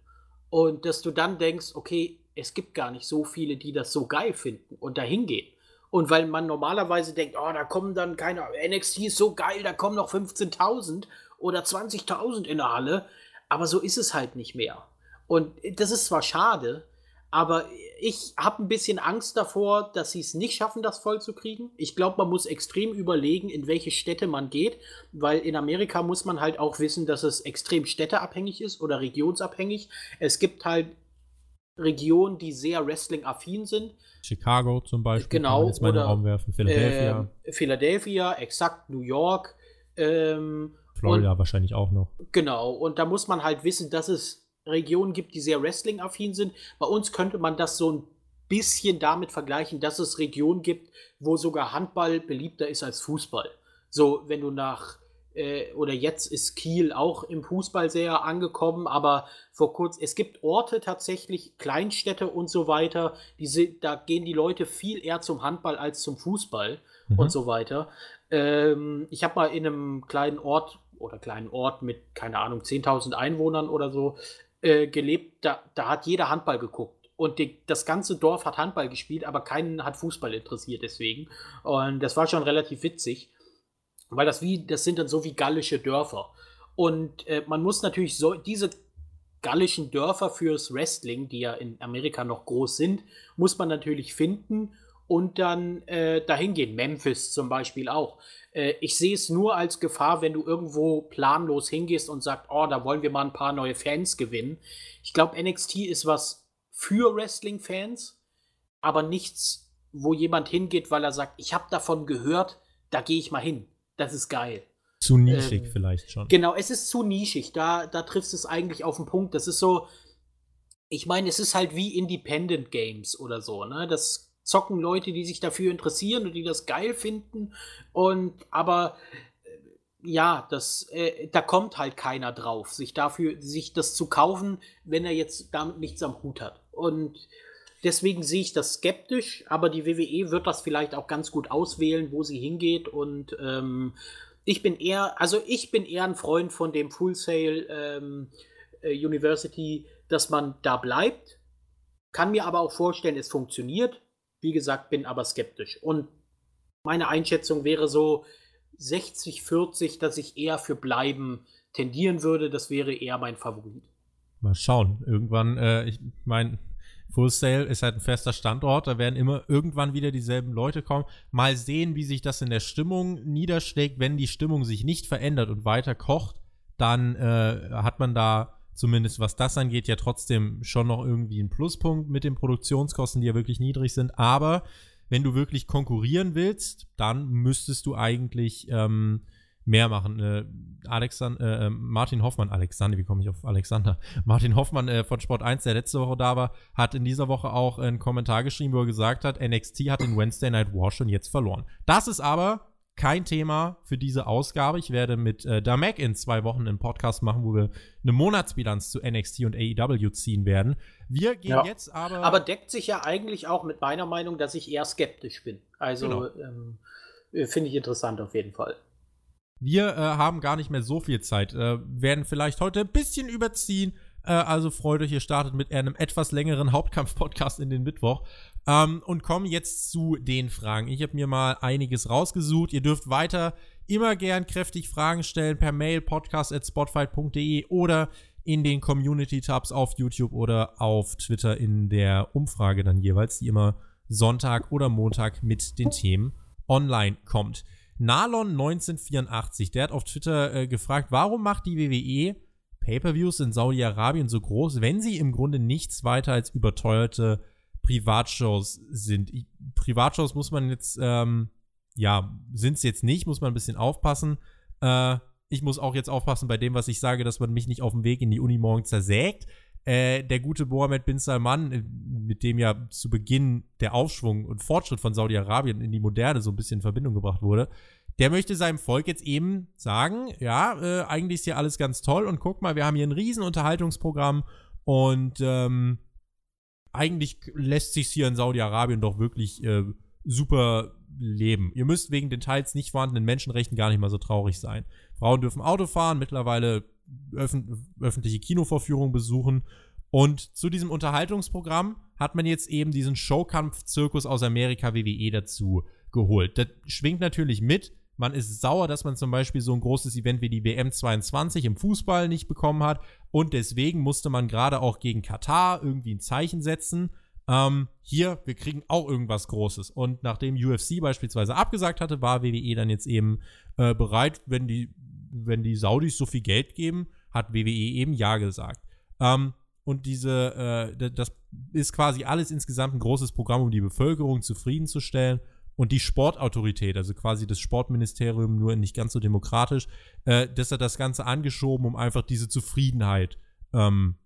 Und dass du dann denkst, okay, es gibt gar nicht so viele, die das so geil finden und dahin gehen. Und weil man normalerweise denkt, oh, da kommen dann keine, NXT ist so geil, da kommen noch 15.000 oder 20.000 in der Halle. Aber so ist es halt nicht mehr. Und das ist zwar schade, aber ich habe ein bisschen Angst davor, dass sie es nicht schaffen, das voll zu kriegen. Ich glaube, man muss extrem überlegen, in welche Städte man geht, weil in Amerika muss man halt auch wissen, dass es extrem städteabhängig ist oder regionsabhängig. Es gibt halt Regionen, die sehr Wrestling-affin sind. Chicago zum Beispiel. Genau. Jetzt mal oder, Raum werfen. Philadelphia. Äh, Philadelphia, exakt, New York. Ähm, Florida und, wahrscheinlich auch noch. Genau. Und da muss man halt wissen, dass es Regionen gibt, die sehr Wrestling-affin sind. Bei uns könnte man das so ein bisschen damit vergleichen, dass es Regionen gibt, wo sogar Handball beliebter ist als Fußball. So, wenn du nach äh, oder jetzt ist Kiel auch im Fußball sehr angekommen, aber vor kurzem, es gibt Orte tatsächlich, Kleinstädte und so weiter, die sind, da gehen die Leute viel eher zum Handball als zum Fußball mhm. und so weiter. Ähm, ich habe mal in einem kleinen Ort oder kleinen Ort mit, keine Ahnung, 10.000 Einwohnern oder so äh, gelebt, da, da hat jeder Handball geguckt. Und die, das ganze Dorf hat Handball gespielt, aber keinen hat Fußball interessiert deswegen. Und das war schon relativ witzig, weil das wie, das sind dann so wie gallische Dörfer. Und äh, man muss natürlich so diese gallischen Dörfer fürs Wrestling, die ja in Amerika noch groß sind, muss man natürlich finden und dann äh, dahin gehen. Memphis zum Beispiel auch. Äh, ich sehe es nur als Gefahr, wenn du irgendwo planlos hingehst und sagst, oh, da wollen wir mal ein paar neue Fans gewinnen. Ich glaube, NXT ist was für Wrestling-Fans, aber nichts, wo jemand hingeht, weil er sagt, ich habe davon gehört, da gehe ich mal hin. Das ist geil. Zu nischig ähm, vielleicht schon. Genau, es ist zu nischig. Da, da triffst du es eigentlich auf den Punkt. Das ist so, ich meine, es ist halt wie Independent Games oder so, ne? Das zocken Leute, die sich dafür interessieren und die das geil finden. Und aber äh, ja, das, äh, da kommt halt keiner drauf, sich dafür, sich das zu kaufen, wenn er jetzt damit nichts am Hut hat. Und deswegen sehe ich das skeptisch, aber die WWE wird das vielleicht auch ganz gut auswählen, wo sie hingeht. Und ähm, ich bin eher, also ich bin eher ein Freund von dem Full Sail ähm, äh, University, dass man da bleibt. Kann mir aber auch vorstellen, es funktioniert. Wie gesagt, bin aber skeptisch. Und meine Einschätzung wäre so 60, 40, dass ich eher für Bleiben tendieren würde. Das wäre eher mein Favorit. Mal schauen. Irgendwann, äh, ich meine, Full Sail ist halt ein fester Standort, da werden immer irgendwann wieder dieselben Leute kommen. Mal sehen, wie sich das in der Stimmung niederschlägt. Wenn die Stimmung sich nicht verändert und weiter kocht, dann äh, hat man da zumindest was das angeht, ja trotzdem schon noch irgendwie einen Pluspunkt mit den Produktionskosten, die ja wirklich niedrig sind. Aber wenn du wirklich konkurrieren willst, dann müsstest du eigentlich ähm, mehr machen. Äh, Alexander, äh, Martin Hoffmann, Alexander, wie komme ich auf Alexander? (laughs) Martin Hoffmann äh, von Sport 1, der letzte Woche da war, hat in dieser Woche auch einen Kommentar geschrieben, wo er gesagt hat, NXT hat den Wednesday Night War schon jetzt verloren. Das ist aber kein Thema für diese Ausgabe. Ich werde mit äh, Damek in zwei Wochen einen Podcast machen, wo wir eine Monatsbilanz zu NXT und AEW ziehen werden. Wir gehen ja. jetzt aber. Aber deckt sich ja eigentlich auch mit meiner Meinung, dass ich eher skeptisch bin. Also genau. ähm, äh, finde ich interessant auf jeden Fall. Wir äh, haben gar nicht mehr so viel Zeit, äh, werden vielleicht heute ein bisschen überziehen. Äh, also freut euch, ihr startet mit einem etwas längeren Hauptkampf-Podcast in den Mittwoch. Ähm, und kommen jetzt zu den Fragen. Ich habe mir mal einiges rausgesucht. Ihr dürft weiter immer gern kräftig Fragen stellen per Mail podcast@spotfight.de oder in den Community-Tabs auf YouTube oder auf Twitter in der Umfrage dann jeweils, die immer Sonntag oder Montag mit den Themen online kommt. Nalon 1984, der hat auf Twitter äh, gefragt, warum macht die WWE Pay-per-Views in Saudi-Arabien so groß, wenn sie im Grunde nichts weiter als überteuerte Privatshows sind. Privatshows muss man jetzt, ähm, ja, sind es jetzt nicht, muss man ein bisschen aufpassen. Äh, ich muss auch jetzt aufpassen bei dem, was ich sage, dass man mich nicht auf dem Weg in die Uni morgen zersägt. Äh, der gute Mohammed bin Salman, äh, mit dem ja zu Beginn der Aufschwung und Fortschritt von Saudi-Arabien in die Moderne so ein bisschen in Verbindung gebracht wurde, der möchte seinem Volk jetzt eben sagen, ja, äh, eigentlich ist hier alles ganz toll und guck mal, wir haben hier ein riesen Unterhaltungsprogramm und ähm, eigentlich lässt sich hier in Saudi-Arabien doch wirklich äh, super leben. Ihr müsst wegen den teils nicht vorhandenen Menschenrechten gar nicht mal so traurig sein. Frauen dürfen Auto fahren, mittlerweile öffn öffentliche Kinovorführungen besuchen. Und zu diesem Unterhaltungsprogramm hat man jetzt eben diesen Showkampf-Zirkus aus Amerika WWE dazu geholt. Das schwingt natürlich mit, man ist sauer, dass man zum Beispiel so ein großes Event wie die WM 22 im Fußball nicht bekommen hat. Und deswegen musste man gerade auch gegen Katar irgendwie ein Zeichen setzen. Ähm, hier, wir kriegen auch irgendwas Großes. Und nachdem UFC beispielsweise abgesagt hatte, war WWE dann jetzt eben äh, bereit, wenn die, wenn die Saudis so viel Geld geben, hat WWE eben Ja gesagt. Ähm, und diese, äh, das ist quasi alles insgesamt ein großes Programm, um die Bevölkerung zufriedenzustellen und die Sportautorität, also quasi das Sportministerium, nur nicht ganz so demokratisch, äh, das hat das Ganze angeschoben, um einfach diese Zufriedenheit ähm,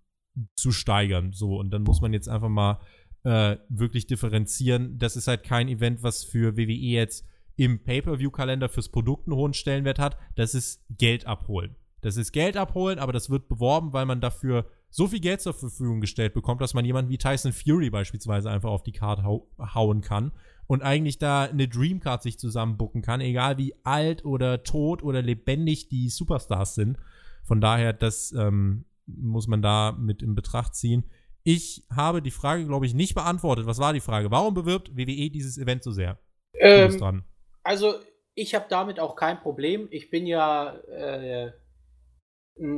zu steigern. So, und dann muss man jetzt einfach mal äh, wirklich differenzieren. Das ist halt kein Event, was für WWE jetzt im Pay-Per-View-Kalender fürs Produkt einen hohen Stellenwert hat. Das ist Geld abholen. Das ist Geld abholen, aber das wird beworben, weil man dafür so viel Geld zur Verfügung gestellt bekommt, dass man jemanden wie Tyson Fury beispielsweise einfach auf die Karte hau hauen kann und eigentlich da eine Dreamcard sich zusammenbucken kann, egal wie alt oder tot oder lebendig die Superstars sind. Von daher, das ähm, muss man da mit in Betracht ziehen. Ich habe die Frage, glaube ich, nicht beantwortet. Was war die Frage? Warum bewirbt WWE dieses Event so sehr? Ähm, also, ich habe damit auch kein Problem. Ich bin ja äh,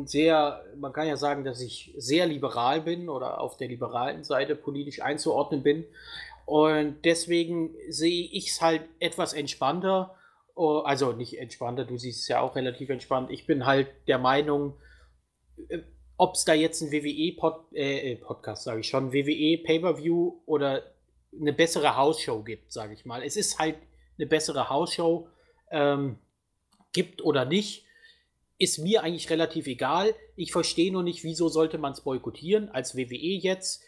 sehr, man kann ja sagen, dass ich sehr liberal bin oder auf der liberalen Seite politisch einzuordnen bin. Und deswegen sehe ich es halt etwas entspannter. Oh, also nicht entspannter, du siehst es ja auch relativ entspannt. Ich bin halt der Meinung, äh, ob es da jetzt ein WWE-Podcast, äh, äh sage ich schon, WWE Pay-Per-View oder eine bessere Hausshow gibt, sage ich mal. Es ist halt eine bessere Hausshow, ähm, gibt oder nicht, ist mir eigentlich relativ egal. Ich verstehe nur nicht, wieso sollte man es boykottieren als WWE jetzt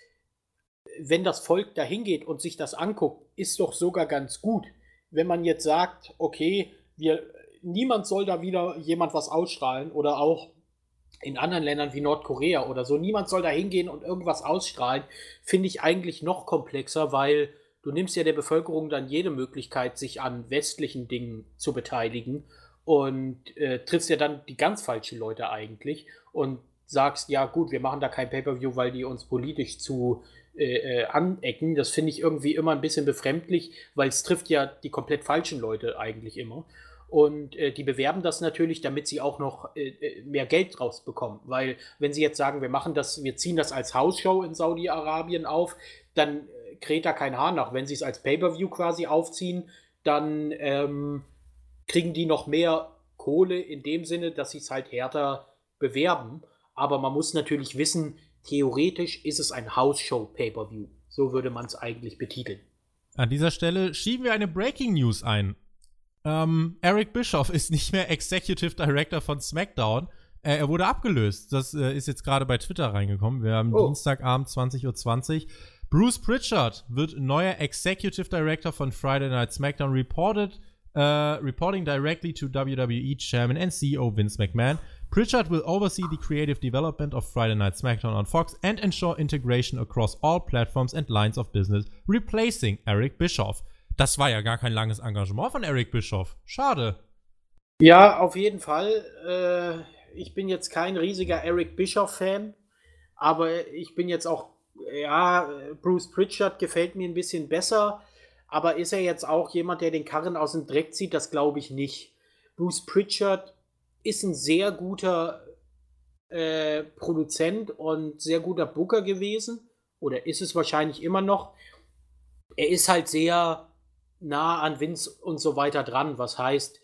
wenn das Volk dahin geht und sich das anguckt, ist doch sogar ganz gut. Wenn man jetzt sagt, okay, wir, niemand soll da wieder jemand was ausstrahlen oder auch in anderen Ländern wie Nordkorea oder so, niemand soll da hingehen und irgendwas ausstrahlen, finde ich eigentlich noch komplexer, weil du nimmst ja der Bevölkerung dann jede Möglichkeit, sich an westlichen Dingen zu beteiligen und äh, triffst ja dann die ganz falschen Leute eigentlich und sagst, ja gut, wir machen da kein Pay-per-view, weil die uns politisch zu äh, äh, anecken. Das finde ich irgendwie immer ein bisschen befremdlich, weil es trifft ja die komplett falschen Leute eigentlich immer. Und äh, die bewerben das natürlich, damit sie auch noch äh, äh mehr Geld draus bekommen. Weil, wenn sie jetzt sagen, wir machen das, wir ziehen das als Hausshow in Saudi-Arabien auf, dann kräht da kein Haar nach. Wenn sie es als Pay-Per-View quasi aufziehen, dann ähm, kriegen die noch mehr Kohle in dem Sinne, dass sie es halt härter bewerben. Aber man muss natürlich wissen, theoretisch ist es ein House-Show-Pay-Per-View. So würde man es eigentlich betiteln. An dieser Stelle schieben wir eine Breaking News ein. Ähm, Eric Bischoff ist nicht mehr Executive Director von SmackDown. Äh, er wurde abgelöst. Das äh, ist jetzt gerade bei Twitter reingekommen. Wir haben oh. Dienstagabend 20.20 Uhr. Bruce Pritchard wird neuer Executive Director von Friday Night SmackDown reported, uh, reporting directly to WWE Chairman and CEO Vince McMahon. Pritchard will oversee the creative development of Friday Night SmackDown on Fox and ensure integration across all platforms and lines of business, replacing Eric Bischoff. Das war ja gar kein langes Engagement von Eric Bischoff. Schade. Ja, auf jeden Fall. Äh, ich bin jetzt kein riesiger Eric Bischoff-Fan, aber ich bin jetzt auch, ja, Bruce Pritchard gefällt mir ein bisschen besser, aber ist er jetzt auch jemand, der den Karren aus dem Dreck zieht? Das glaube ich nicht. Bruce Pritchard ist ein sehr guter äh, Produzent und sehr guter Booker gewesen. Oder ist es wahrscheinlich immer noch. Er ist halt sehr nah an Vince und so weiter dran. Was heißt,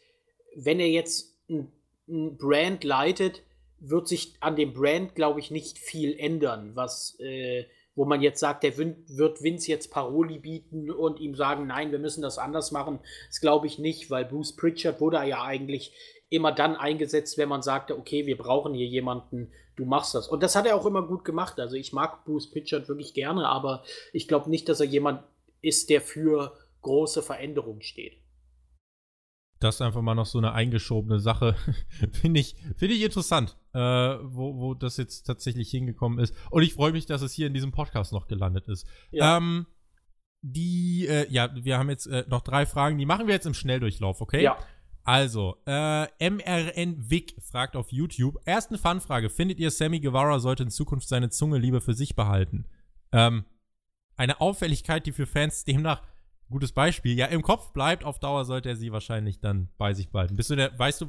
wenn er jetzt ein, ein Brand leitet, wird sich an dem Brand, glaube ich, nicht viel ändern, was, äh, wo man jetzt sagt, der wird Vince jetzt Paroli bieten und ihm sagen, nein, wir müssen das anders machen. Das glaube ich nicht, weil Bruce Pritchard wurde ja eigentlich immer dann eingesetzt, wenn man sagte, okay, wir brauchen hier jemanden, du machst das. Und das hat er auch immer gut gemacht. Also ich mag Bruce Pitchard wirklich gerne, aber ich glaube nicht, dass er jemand ist, der für große Veränderungen steht. Das ist einfach mal noch so eine eingeschobene Sache. (laughs) Finde ich, find ich interessant, äh, wo, wo das jetzt tatsächlich hingekommen ist. Und ich freue mich, dass es hier in diesem Podcast noch gelandet ist. Ja. Ähm, die, äh, ja, wir haben jetzt äh, noch drei Fragen, die machen wir jetzt im Schnelldurchlauf, okay? Ja. Also, äh, MRN Wick fragt auf YouTube. Erste Fanfrage. Findet ihr, Sammy Guevara sollte in Zukunft seine Zunge lieber für sich behalten? Ähm, eine Auffälligkeit, die für Fans demnach, gutes Beispiel, ja, im Kopf bleibt, auf Dauer sollte er sie wahrscheinlich dann bei sich behalten. Bist du der, weißt du,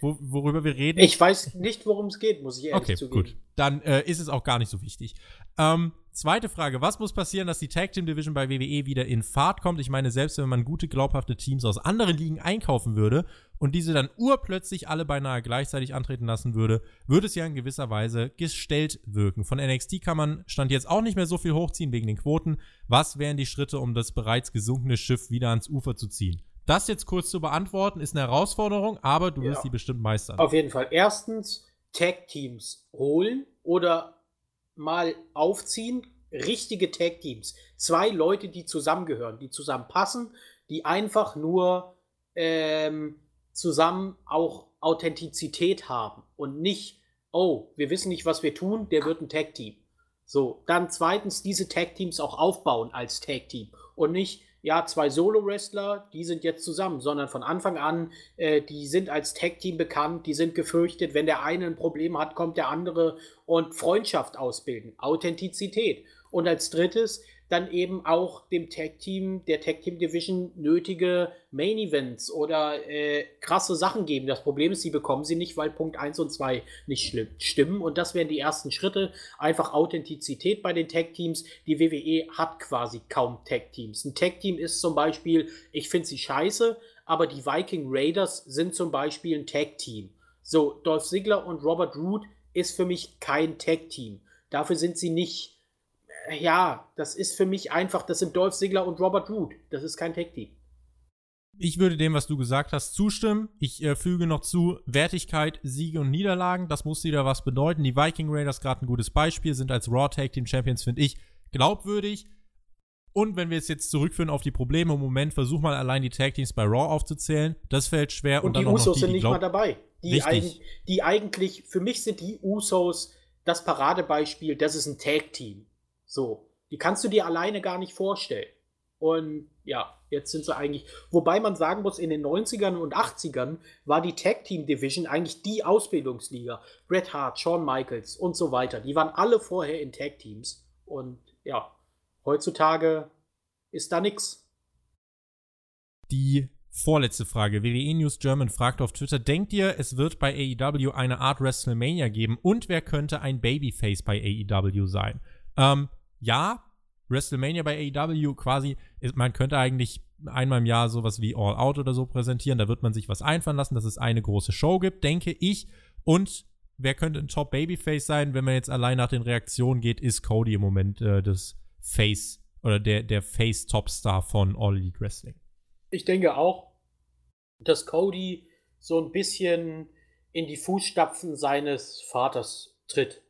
wo, worüber wir reden? Ich weiß nicht, worum es geht, muss ich ehrlich okay, zugeben. Gut, dann äh, ist es auch gar nicht so wichtig. Ähm, zweite Frage: Was muss passieren, dass die Tag Team Division bei WWE wieder in Fahrt kommt? Ich meine, selbst wenn man gute, glaubhafte Teams aus anderen Ligen einkaufen würde und diese dann urplötzlich alle beinahe gleichzeitig antreten lassen würde, würde es ja in gewisser Weise gestellt wirken. Von NXT kann man Stand jetzt auch nicht mehr so viel hochziehen wegen den Quoten. Was wären die Schritte, um das bereits gesunkene Schiff wieder ans Ufer zu ziehen? Das jetzt kurz zu beantworten, ist eine Herausforderung, aber du wirst ja. die bestimmt meistern. Auf jeden Fall. Erstens, Tag-Teams holen oder mal aufziehen. Richtige Tag-Teams. Zwei Leute, die zusammengehören, die zusammenpassen, die einfach nur ähm, zusammen auch Authentizität haben und nicht, oh, wir wissen nicht, was wir tun, der wird ein Tag-Team. So, dann zweitens diese Tag-Teams auch aufbauen als Tag-Team und nicht, ja, zwei Solo-Wrestler, die sind jetzt zusammen, sondern von Anfang an, äh, die sind als Tag-Team bekannt, die sind gefürchtet, wenn der eine ein Problem hat, kommt der andere und Freundschaft ausbilden, Authentizität. Und als drittes, dann eben auch dem Tag Team, der Tag Team Division nötige Main Events oder äh, krasse Sachen geben. Das Problem ist, sie bekommen sie nicht, weil Punkt 1 und 2 nicht stimmen. Und das wären die ersten Schritte. Einfach Authentizität bei den Tag Teams. Die WWE hat quasi kaum Tag Teams. Ein Tag Team ist zum Beispiel, ich finde sie scheiße, aber die Viking Raiders sind zum Beispiel ein Tag Team. So, Dolph Ziggler und Robert Root ist für mich kein Tag Team. Dafür sind sie nicht ja, das ist für mich einfach, das sind Dolph Ziggler und Robert Root. Das ist kein Tag Team. Ich würde dem, was du gesagt hast, zustimmen. Ich äh, füge noch zu, Wertigkeit, Siege und Niederlagen, das muss wieder was bedeuten. Die Viking Raiders, gerade ein gutes Beispiel, sind als Raw Tag Team Champions, finde ich, glaubwürdig. Und wenn wir es jetzt zurückführen auf die Probleme im Moment, versuch mal allein die Tag Teams bei Raw aufzuzählen. Das fällt schwer. Und, und die Usos die, sind nicht mal dabei. Die, eigen, die eigentlich, für mich sind die Usos das Paradebeispiel, das ist ein Tag Team. So, die kannst du dir alleine gar nicht vorstellen. Und ja, jetzt sind sie eigentlich, wobei man sagen muss, in den 90ern und 80ern war die Tag Team Division eigentlich die Ausbildungsliga. Bret Hart, Shawn Michaels und so weiter. Die waren alle vorher in Tag Teams. Und ja, heutzutage ist da nichts. Die vorletzte Frage. WWE News German fragt auf Twitter: Denkt ihr, es wird bei AEW eine Art WrestleMania geben? Und wer könnte ein Babyface bei AEW sein? Ähm, ja, WrestleMania bei AEW quasi, man könnte eigentlich einmal im Jahr sowas wie All Out oder so präsentieren. Da wird man sich was einfallen lassen, dass es eine große Show gibt, denke ich. Und wer könnte ein Top Babyface sein, wenn man jetzt allein nach den Reaktionen geht, ist Cody im Moment äh, das Face oder der, der Face Topstar von All Elite Wrestling. Ich denke auch, dass Cody so ein bisschen in die Fußstapfen seines Vaters tritt.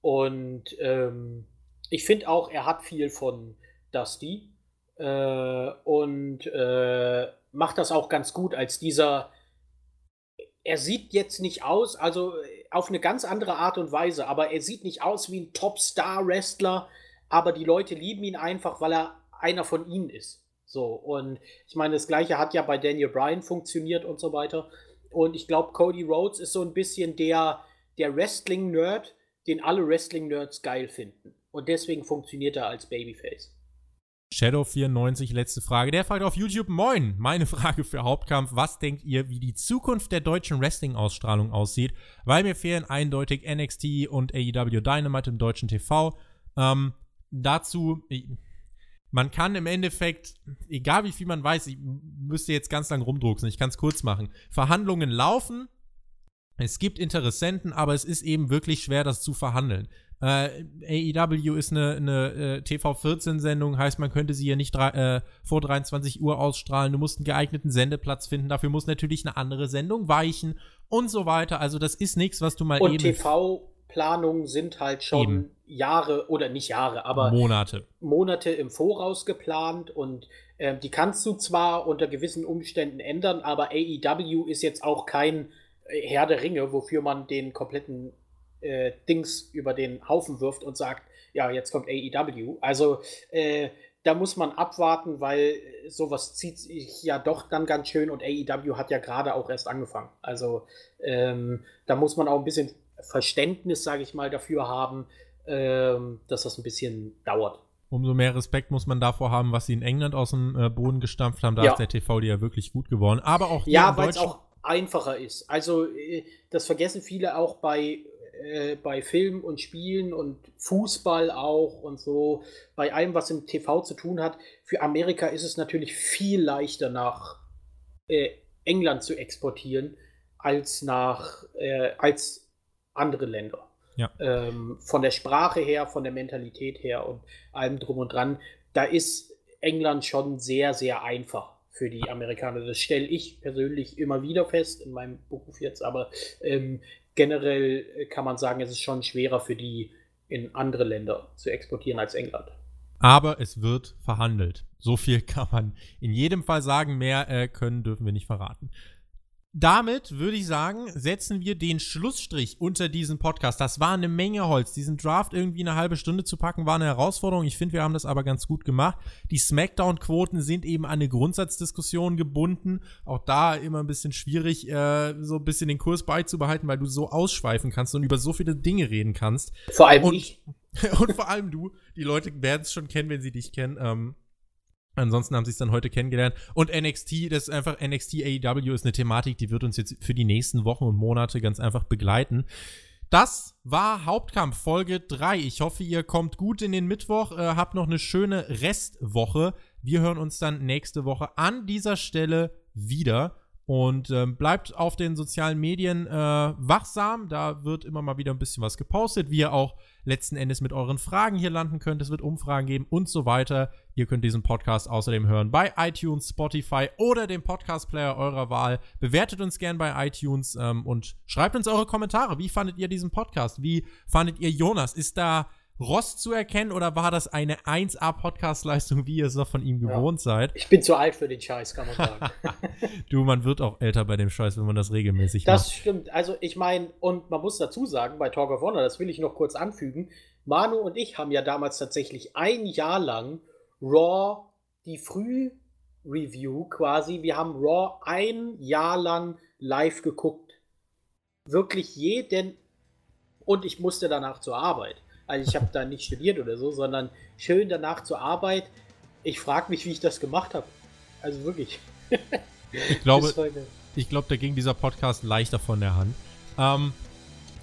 Und ähm, ich finde auch, er hat viel von Dusty äh, und äh, macht das auch ganz gut als dieser. Er sieht jetzt nicht aus, also auf eine ganz andere Art und Weise, aber er sieht nicht aus wie ein Top-Star-Wrestler, aber die Leute lieben ihn einfach, weil er einer von ihnen ist. So, und ich meine, das gleiche hat ja bei Daniel Bryan funktioniert und so weiter. Und ich glaube, Cody Rhodes ist so ein bisschen der, der Wrestling-Nerd, den alle Wrestling-Nerds geil finden. Und deswegen funktioniert er als Babyface. Shadow94, letzte Frage. Der fragt auf YouTube: Moin, meine (laughs) Frage für Hauptkampf. Was denkt ihr, wie die Zukunft der deutschen Wrestling-Ausstrahlung aussieht? Weil mir fehlen eindeutig NXT und AEW Dynamite im deutschen TV. Ähm, dazu, man kann im Endeffekt, egal wie viel man weiß, ich müsste jetzt ganz lang rumdrucksen, ich kann es kurz machen. Verhandlungen laufen, es gibt Interessenten, aber es ist eben wirklich schwer, das zu verhandeln. Äh, AEW ist eine, eine äh, TV14-Sendung, heißt, man könnte sie ja nicht äh, vor 23 Uhr ausstrahlen. Du musst einen geeigneten Sendeplatz finden. Dafür muss natürlich eine andere Sendung weichen und so weiter. Also, das ist nichts, was du mal und eben. TV-Planungen sind halt schon eben. Jahre oder nicht Jahre, aber Monate. Monate im Voraus geplant und äh, die kannst du zwar unter gewissen Umständen ändern, aber AEW ist jetzt auch kein äh, Herr der Ringe, wofür man den kompletten äh, Dings über den Haufen wirft und sagt, ja, jetzt kommt AEW. Also äh, da muss man abwarten, weil sowas zieht sich ja doch dann ganz schön und AEW hat ja gerade auch erst angefangen. Also ähm, da muss man auch ein bisschen Verständnis, sage ich mal, dafür haben, ähm, dass das ein bisschen dauert. Umso mehr Respekt muss man davor haben, was sie in England aus dem äh, Boden gestampft haben. Da ja. ist der TV ja wirklich gut geworden. Aber auch Ja, weil es auch einfacher ist. Also, äh, das vergessen viele auch bei äh, bei Film und Spielen und Fußball auch und so, bei allem, was im TV zu tun hat. Für Amerika ist es natürlich viel leichter nach äh, England zu exportieren als nach äh, als andere Länder. Ja. Ähm, von der Sprache her, von der Mentalität her und allem drum und dran. Da ist England schon sehr, sehr einfach für die Amerikaner. Das stelle ich persönlich immer wieder fest in meinem Beruf jetzt, aber ähm, generell äh, kann man sagen, es ist schon schwerer für die in andere Länder zu exportieren als England. Aber es wird verhandelt. So viel (laughs) kann man in jedem Fall sagen. Mehr äh, können dürfen wir nicht verraten damit würde ich sagen, setzen wir den Schlussstrich unter diesen Podcast. Das war eine Menge Holz. Diesen Draft irgendwie eine halbe Stunde zu packen, war eine Herausforderung. Ich finde, wir haben das aber ganz gut gemacht. Die Smackdown-Quoten sind eben an eine Grundsatzdiskussion gebunden. Auch da immer ein bisschen schwierig, äh, so ein bisschen den Kurs beizubehalten, weil du so ausschweifen kannst und über so viele Dinge reden kannst. Vor allem und, ich. (laughs) und vor allem du. Die Leute werden es schon kennen, wenn sie dich kennen. Ähm, Ansonsten haben sie es dann heute kennengelernt. Und NXT, das ist einfach NXT AEW ist eine Thematik, die wird uns jetzt für die nächsten Wochen und Monate ganz einfach begleiten. Das war Hauptkampf Folge 3. Ich hoffe, ihr kommt gut in den Mittwoch, äh, habt noch eine schöne Restwoche. Wir hören uns dann nächste Woche an dieser Stelle wieder. Und ähm, bleibt auf den sozialen Medien äh, wachsam. Da wird immer mal wieder ein bisschen was gepostet, wie ihr auch letzten Endes mit euren Fragen hier landen könnt. Es wird Umfragen geben und so weiter. Ihr könnt diesen Podcast außerdem hören bei iTunes, Spotify oder dem Podcast-Player eurer Wahl. Bewertet uns gern bei iTunes ähm, und schreibt uns eure Kommentare. Wie fandet ihr diesen Podcast? Wie fandet ihr Jonas? Ist da Rost zu erkennen oder war das eine 1A-Podcast-Leistung, wie ihr es noch von ihm gewohnt ja. seid? Ich bin zu alt für den Scheiß, kann man sagen. (laughs) du, man wird auch älter bei dem Scheiß, wenn man das regelmäßig das macht. Das stimmt. Also, ich meine, und man muss dazu sagen, bei Talk of Honor, das will ich noch kurz anfügen, Manu und ich haben ja damals tatsächlich ein Jahr lang Raw, die Früh-Review quasi, wir haben Raw ein Jahr lang live geguckt. Wirklich jeden. Und ich musste danach zur Arbeit. Also ich habe da nicht studiert oder so, sondern schön danach zur Arbeit. Ich frage mich, wie ich das gemacht habe. Also wirklich. Ich glaube, (laughs) ich glaube, da ging dieser Podcast leichter von der Hand. Ähm,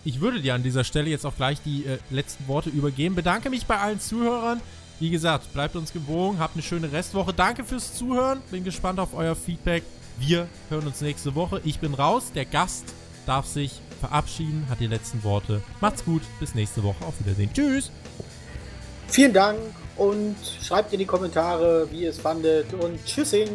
ich würde dir an dieser Stelle jetzt auch gleich die äh, letzten Worte übergeben. Bedanke mich bei allen Zuhörern. Wie gesagt, bleibt uns gewogen, habt eine schöne Restwoche. Danke fürs Zuhören. Bin gespannt auf euer Feedback. Wir hören uns nächste Woche. Ich bin raus. Der Gast darf sich verabschieden, hat die letzten Worte. Macht's gut. Bis nächste Woche. Auf Wiedersehen. Tschüss. Vielen Dank und schreibt in die Kommentare, wie ihr es fandet und tschüssing.